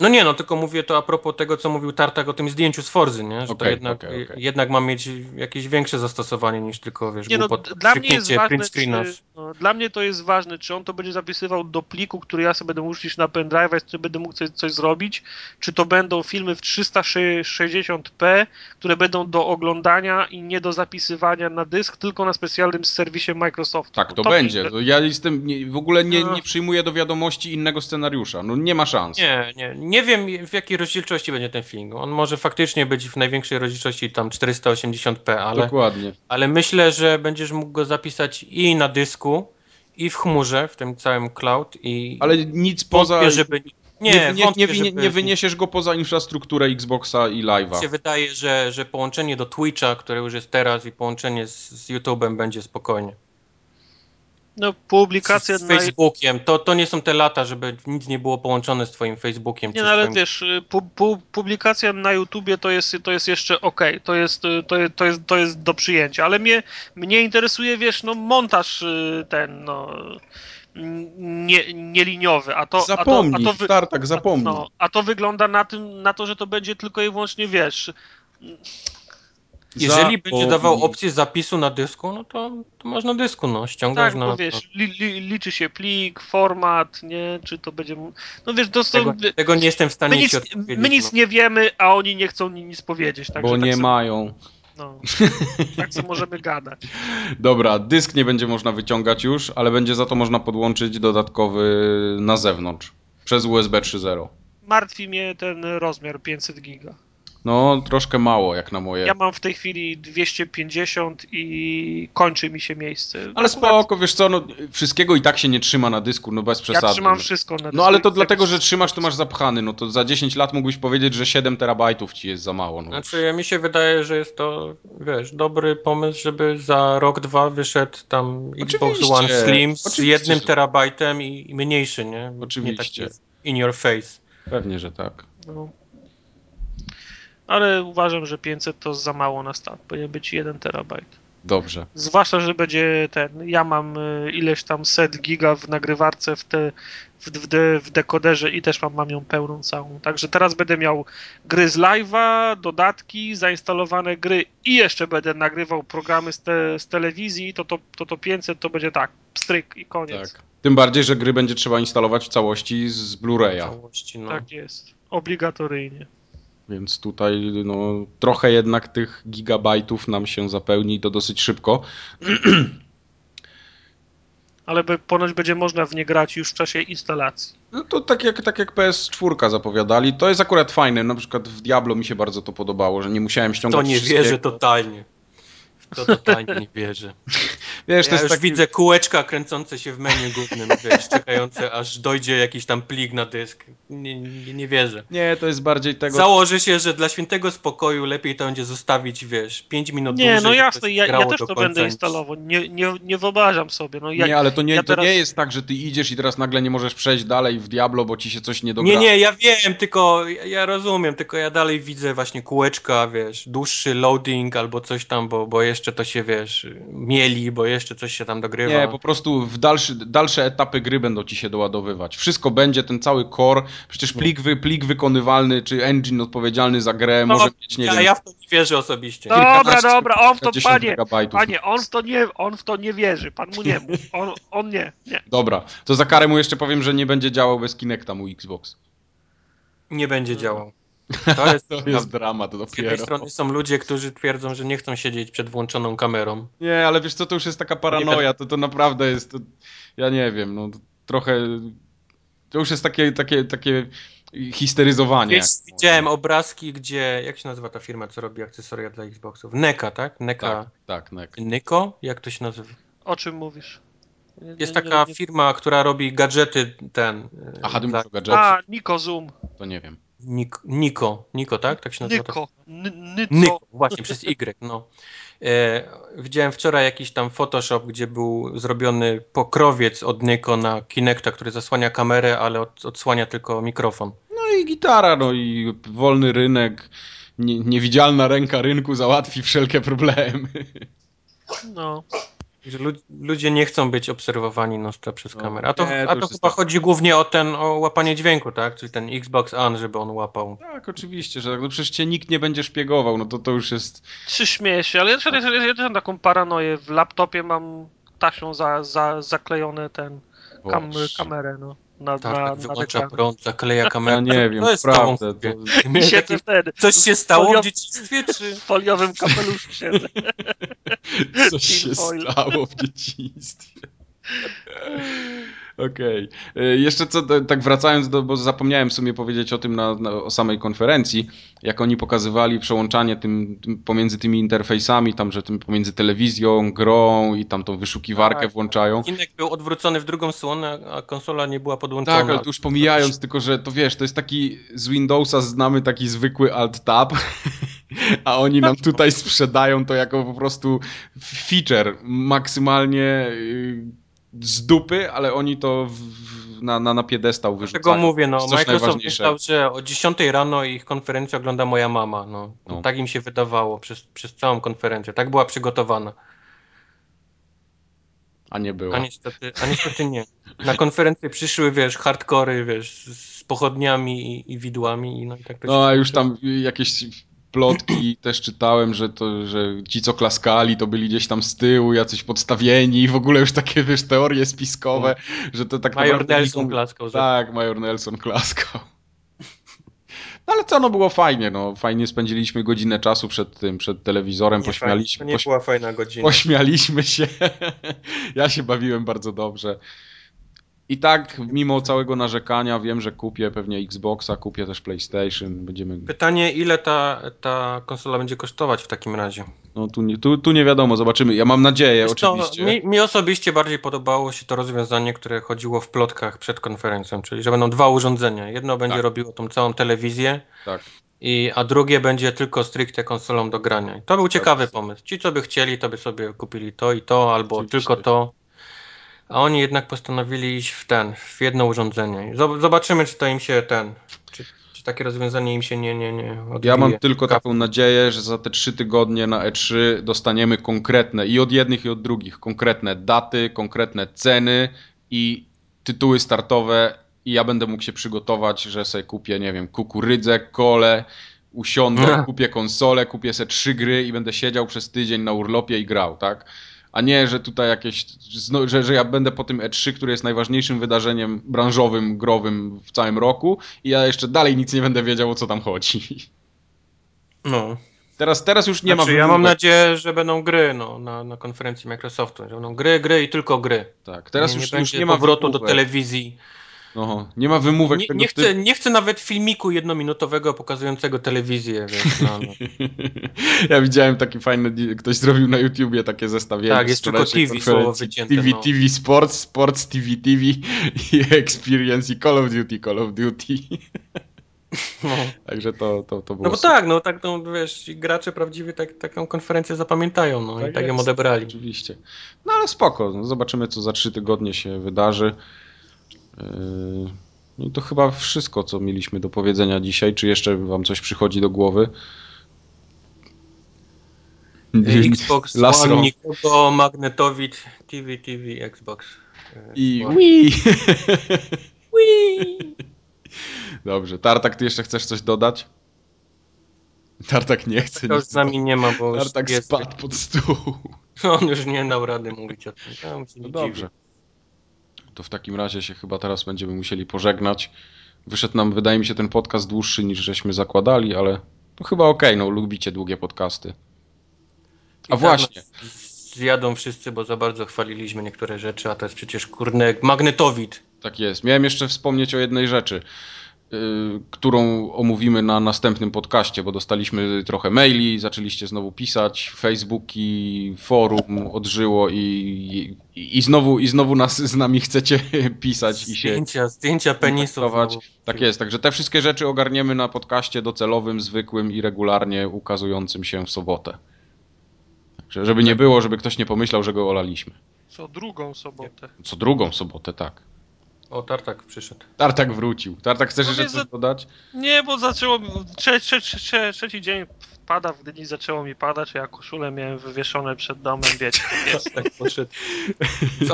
No nie, no tylko mówię to a propos tego, co mówił Tartak o tym zdjęciu z Forzy, nie? Że to Okej, jednak, okej, okej. jednak ma mieć jakieś większe zastosowanie niż tylko, wiesz, Nie no, dla mnie jest ważne, czy, no, dla mnie to jest ważne, czy on to będzie zapisywał do pliku, który ja sobie będę mógł na pendrive, czy będę mógł coś, coś zrobić, czy to będą filmy w 360p, które będą do oglądania i nie do zapisywania na dysk, tylko na specjalnym serwisie Microsoftu. Tak, to, To będzie. mi- To ja jestem, nie, w ogóle nie, No. nie przyjmuję do wiadomości innego scenariusza. No nie ma szans. Nie, nie. Nie wiem w jakiej rozdzielczości będzie ten film. On może faktycznie być w największej rozdzielczości tam 480p, ale, Dokładnie. ale myślę, że będziesz mógł go zapisać i na dysku, i w chmurze, w tym całym cloud i... Ale nic poza... Wątpię, żeby... Nie, Nie, nie, wątpię, nie, żeby- nie wyniesiesz go poza infrastrukturę Xboxa i Mi Live'a. się wydaje, że, że połączenie do Twitcha, które już jest teraz i połączenie z, z YouTube'em będzie spokojnie. No, publikacja z na... Facebookiem. To, to nie są te lata, żeby nic nie było połączone z twoim Facebookiem. Nie, czy no ale z twoim... wiesz, y, pu, pu, publikacja na YouTubie to jest, to jest jeszcze ok, to jest, y, to, jest, to, jest, to jest do przyjęcia, ale mnie, mnie interesuje, wiesz, no montaż y, ten, no nie, nieliniowy, a to, Zapomnij, a to, a to wy- Tartak, zapomnij. no, a to wygląda na tym, na to, że to będzie tylko i wyłącznie, wiesz, Jeżeli będzie dawał opcję zapisu na dysku, no to, to masz na dysku, no, ściągasz tak, na... bo wiesz, li, li, liczy się plik, format, nie, czy to będzie, no wiesz, to są, Tego, tego nie jestem w stanie my nic, ci odpowiedzieć. my nic no. nie wiemy, a oni nie chcą ni- nic powiedzieć, także Bo tak nie sobie- mają. No, tak co możemy gadać. Dobra, dysk nie będzie można wyciągać już, ale będzie za to można podłączyć dodatkowy na zewnątrz. Przez USB 3.0. Martwi mnie ten rozmiar 500 giga. No, troszkę mało jak na moje. Ja mam w tej chwili 250 i kończy mi się miejsce. Ale Akurat spoko, wiesz co, no, wszystkiego i tak się nie trzyma na dysku, no bez przesady. Ja trzymam no. wszystko na No ale to dysku. dlatego, że trzymasz, to masz zapchany, no to za 10 lat mógłbyś powiedzieć, że 7 terabajtów ci jest za mało. No. Znaczy, ja mi się wydaje, że jest to, wiesz, dobry pomysł, żeby za rok, dwa wyszedł tam Xbox One Slim z jednym terabajtem i, i mniejszy, nie? Oczywiście. Nie taki in your face. Pewnie, że tak. No. Ale uważam, że 500 to za mało na start. Powinien być 1 terabajt. Dobrze. Zwłaszcza, że będzie ten. Ja mam y, ileś tam set giga w nagrywarce w, te, w, w, de, w dekoderze i też mam, mam ją pełną całą. Także teraz będę miał gry z live'a, dodatki, zainstalowane gry i jeszcze będę nagrywał programy z, te, z telewizji. To to, to to 500 to będzie tak, pstryk i koniec. Tak. Tym bardziej, że gry będzie trzeba instalować w całości z Blu-raya. Całości, no. Tak jest. Obligatoryjnie. Więc tutaj no, trochę jednak tych gigabajtów nam się zapełni i to dosyć szybko. Ale by, ponoć będzie można w nie grać już w czasie instalacji. No to tak jak, tak jak PS4 zapowiadali, to jest akurat fajne. Na przykład w Diablo mi się bardzo to podobało, że nie musiałem ściągać To nie wierzę totalnie. W to totalnie nie wierzę. Wiesz, to Ja jest już taki... widzę kółeczka kręcące się w menu głównym, wiesz, czekające aż dojdzie jakiś tam plik na dysk. Nie, nie, nie wierzę. Nie, to jest bardziej tego... Założę się, że dla świętego spokoju lepiej to będzie zostawić, wiesz, 5 minut Nie, dłużej. no jasne, ja, ja też to będę instalował. Nie, nie, nie wyobrażam sobie. No, ja, Nie, ale to nie, ja to teraz- nie jest tak, że ty idziesz i teraz nagle nie możesz przejść dalej w Diablo, bo ci się coś nie dogra. Nie, nie, ja wiem, tylko ja, ja rozumiem, tylko ja dalej widzę właśnie kółeczka, wiesz, dłuższy loading albo coś tam, bo, bo jeszcze to się, wiesz, mieli, bo jeszcze coś się tam dogrywa. Nie, po prostu w dalszy, dalsze etapy gry będą ci się doładowywać. Wszystko będzie, ten cały core, przecież plik, wy, plik wykonywalny, czy engine odpowiedzialny za grę No, może mieć, nie ja, wiem, ja w to nie wierzę osobiście. Dobra, dobra, on w to, panie, panie, on w to nie, on w to nie wierzy, pan mu nie mów. On, on nie, nie. Dobra, to za karę mu jeszcze powiem, że nie będzie działał bez Kinecta mój Xbox. Nie będzie działał. To jest, To jest dramat z jednej dopiero. strony są ludzie, którzy twierdzą, że nie chcą siedzieć przed włączoną kamerą. Nie, ale wiesz co, to już jest taka paranoja, to, to naprawdę jest, to, ja nie wiem, no trochę, to już jest takie, takie, takie histeryzowanie. Wiesz, widziałem obrazki, gdzie, jak się nazywa ta firma, co robi akcesoria dla Xboxów? Neka, tak? Neka. Tak, tak, nek. Nyko? Jak to się nazywa? O czym mówisz? Jest taka nie, nie. firma, która robi gadżety ten. e, Aha, dla- gadżecie, A, Niko Zoom. to nie wiem. Nik- Niko, Niko, tak? Tak się nazywa? ta Nyko. N- Nyco. Nyko, właśnie, przez Y, no. E, widziałem wczoraj jakiś tam Photoshop, gdzie był zrobiony pokrowiec od Nyko na Kinecta, który zasłania kamerę, ale od, odsłania tylko mikrofon. No i gitara, no i wolny rynek, nie, niewidzialna ręka rynku załatwi wszelkie problemy. No. Że lu- ludzie nie chcą być obserwowani non przez No, kamerę. A to, nie, to a to jest chyba tak. chodzi głównie o ten, o łapanie dźwięku, tak? Czyli ten Xbox One, żeby on łapał. Tak, oczywiście, że tak, no przecież cię nikt nie będzie szpiegował, no to to już jest... Czy śmieję się, ale ja, ja, ja, ja też mam taką paranoję. W laptopie mam tasią za, za, zaklejone ten kam, kamerę, no. Na, Tak, na, tak na wyłącza prąd, zakleja kamerę. Ja nie wiem, to jest. To... Siedzę wtedy Coś się stało Folio- w dzieciństwie, czy... w foliowym kapeluszu siedzę. Coś się stało w dzieciństwie. Okej. Okay. Jeszcze co, tak wracając do, bo zapomniałem w sumie powiedzieć o tym na, na, o samej konferencji, jak oni pokazywali przełączanie tym, tym, pomiędzy tymi interfejsami, tam, że tym pomiędzy telewizją, grą i tam tą wyszukiwarkę tak, włączają. Kinek był odwrócony w drugą stronę, a konsola nie była podłączona. Tak, ale to już pomijając, tylko że to wiesz, to jest taki z Windowsa znamy taki zwykły Alt-Tab, a oni nam tutaj sprzedają to jako po prostu feature maksymalnie y, z dupy, ale oni to w, na, na, na piedestał wyrzucają. Dlatego mówię, no, Microsoft myślał, że o 10 rano ich konferencję ogląda moja mama. No. no. Tak im się wydawało przez, przez całą konferencję. Tak była przygotowana. A nie było. A niestety, a niestety nie. Na konferencję przyszły, wiesz, hardkory, wiesz, z pochodniami i, i widłami. I no, i tak no a już tam jakieś plotki też czytałem, że to, że ci co klaskali to byli gdzieś tam z tyłu, jacyś podstawieni i w ogóle już takie wiesz teorie spiskowe, że to tak Major naprawdę... Nelson nikomu... klaskał. Tak, Major Nelson klaskał. No ale co, no było fajnie, no fajnie spędziliśmy godzinę czasu przed tym, przed telewizorem, nie pośmialiśmy. Fajnie, to nie była fajna godzina. Pośmialiśmy się. ja się bawiłem bardzo dobrze. I tak, mimo całego narzekania, wiem, że kupię pewnie Xboxa, kupię też PlayStation. Będziemy... Pytanie, ile ta, ta konsola będzie kosztować w takim razie? No tu nie, tu, tu nie wiadomo, zobaczymy. Ja mam nadzieję, Wiesz oczywiście. mi, mi, osobiście bardziej podobało się to rozwiązanie, które chodziło w plotkach przed konferencją, czyli że będą dwa urządzenia. Jedno będzie tak. robiło tą całą telewizję, tak. I, a drugie będzie tylko stricte konsolą do grania. to był tak. ciekawy pomysł. Ci, co by chcieli, to by sobie kupili to i to, albo oczywiście. tylko to. A oni jednak postanowili iść w ten, w jedno urządzenie. Zobaczymy, czy to im się ten, czy, czy takie rozwiązanie im się nie, nie, nie odbije. Ja mam tylko taką nadzieję, że za te trzy tygodnie na E3 dostaniemy konkretne i od jednych i od drugich konkretne daty, konkretne ceny i tytuły startowe i ja będę mógł się przygotować, że sobie kupię, nie wiem, kukurydzę, kole, usiądę, kupię konsolę, kupię sobie trzy gry i będę siedział przez tydzień na urlopie i grał, tak? A nie, że tutaj jakieś, że, że ja będę po tym E3, które jest najważniejszym wydarzeniem branżowym, growym w całym roku i ja jeszcze dalej nic nie będę wiedział, o co tam chodzi. No. Teraz, teraz już nie znaczy, ma Ja mam nadzieję, że będą gry no, na, na konferencji Microsoftu, że będą gry, gry i tylko gry. Tak, teraz nie, już, nie, już nie ma powrotu do telewizji no, nie ma wymówek nie, tego nie, chcę, nie chcę nawet filmiku jednominutowego pokazującego telewizję. Wiesz, no, no. ja widziałem taki fajny, ktoś zrobił na YouTubie takie zestawienie. Tak, jest tylko TV słowo wycięte. TV, no. TV Sports, Sports TV TV i Experience i Call of Duty, Call of Duty. No. Także to, to, to było No bo super. tak, no tak, no wiesz, gracze prawdziwie tak, taką konferencję zapamiętają, no tak i tak jest, ją odebrali. Oczywiście. No ale spoko, no, zobaczymy co za trzy tygodnie się wydarzy. No i to chyba wszystko, co mieliśmy do powiedzenia dzisiaj. Czy jeszcze Wam coś przychodzi do głowy? Xbox One, nikogo, magnetowid, TV, TV, Xbox. I Wii! Wii! Dobrze. Tartak, ty jeszcze chcesz coś dodać? Tartak nie chce. To już z nami nie ma, bo Tartak jest... spadł pod stół. On już nie dał rady mówić o tym. No dobrze to w takim razie się chyba teraz będziemy musieli pożegnać. Wyszedł nam, wydaje mi się, ten podcast dłuższy niż żeśmy zakładali, ale to chyba okej, okay, no lubicie długie podcasty. A I właśnie. Zjadą wszyscy, bo za bardzo chwaliliśmy niektóre rzeczy, a to jest przecież kurny magnetowid. Tak jest. Miałem jeszcze wspomnieć o jednej rzeczy. Y, którą omówimy na następnym podcaście, bo dostaliśmy trochę maili, zaczęliście znowu pisać, Facebooki, forum odżyło i, i, i, znowu, i znowu nas z nami chcecie pisać i się. Zdjęcia, zdjęcia penisów. Tak jest, także te wszystkie rzeczy ogarniemy na podcaście docelowym, zwykłym i regularnie ukazującym się w sobotę. Także żeby nie było, żeby ktoś nie pomyślał, że go olaliśmy. Co drugą sobotę. Co drugą sobotę, tak. O, Tartak przyszedł. Tartak wrócił. Tartak, chcesz no jeszcze coś dodać? Nie, bo zaczęło... Trze, trze, trze, trzeci dzień pada w Gdyni, zaczęło mi padać, a ja koszulę miałem wywieszone przed domem, wiecie, jest. tak poszedł.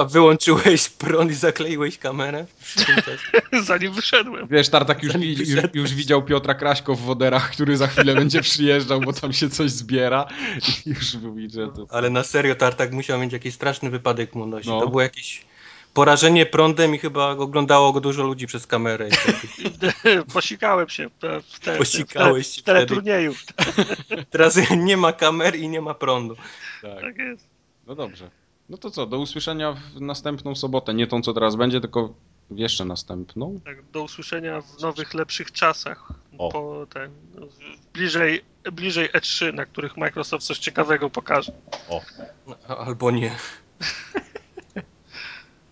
A wyłączyłeś prąd i zakleiłeś kamerę? Zanim wyszedłem. Wiesz, Tartak już, już, już, widział Piotra Kraśko w woderach, który za chwilę będzie przyjeżdżał, bo tam się coś zbiera i już mówi, że to... Ale na serio Tartak musiał mieć jakiś straszny wypadek nosi. No. To było jakieś porażenie prądem i chyba oglądało go dużo ludzi przez kamerę. Posikałem się w, te, Posikałeś w, te, w teleturnieju. Teraz nie ma kamer i nie ma prądu. Tak, tak jest. No dobrze. No to co, do usłyszenia w następną sobotę. Nie tą, co teraz będzie, tylko w jeszcze następną. Tak, do usłyszenia w nowych, lepszych czasach. O. Po ten, bliżej, bliżej E3, na których Microsoft coś ciekawego pokaże. Albo nie.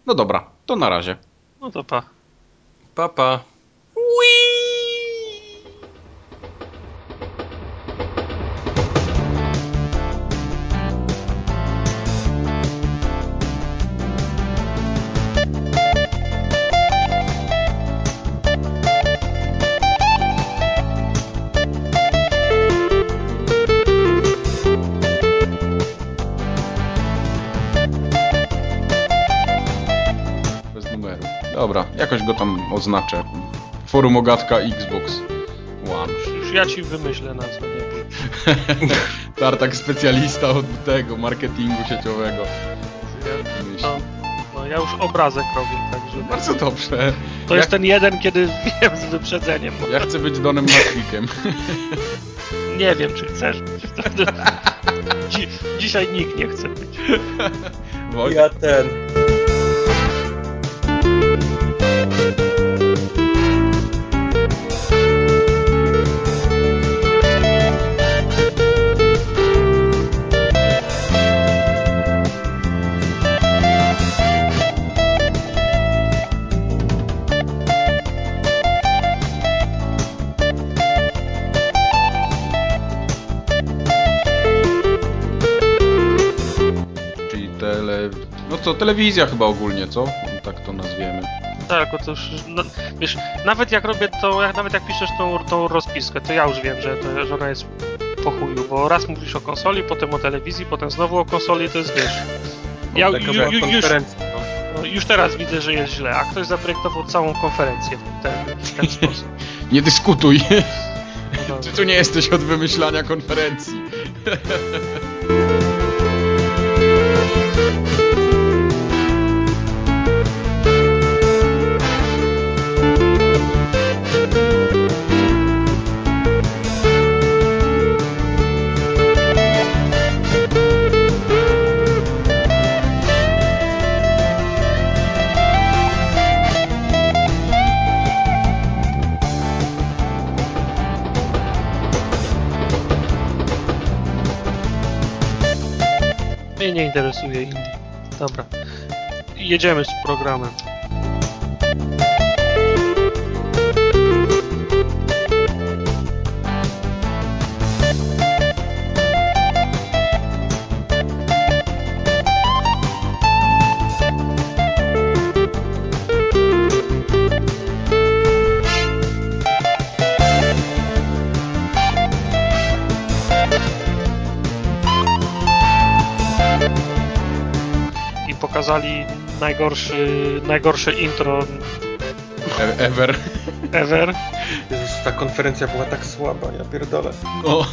No dobra, to na razie. No to pa. Papa. Bez jakoś go tam oznaczę. Forum Ogatka Xbox One. Już ja ci wymyślę na co nie bój. Tartak specjalista od tego marketingu sieciowego. No, no ja już obrazek robię, także Bardzo dobrze. to ja, jest ten jeden, kiedy wiem z wyprzedzeniem. ja chcę być Donem Macwickiem. Nie wiem, czy chcesz być. Dzi dzisiaj nikt nie chce być. Ja ten. Telewizja chyba ogólnie, co? Tak to nazwiemy. Tak, bo to już, no, wiesz, nawet jak robię to, jak, nawet jak piszesz tą, tą rozpiskę, to ja już wiem, że, to, że ona jest po chuju, bo raz mówisz o konsoli, potem o telewizji, potem znowu o konsoli, to jest, wiesz, ja Taka ju, była ju, już. No. no, już teraz widzę, że jest źle, a ktoś zaprojektował całą konferencję w ten, w ten sposób. Nie dyskutuj. No, Czy tu nie jesteś od wymyślania konferencji? Nie interesuje indie. Dobra. Jedziemy z programem. Najgorszy, najgorsze intro E ever. ever. Jezus, ta konferencja była tak słaba, ja pierdolę. No.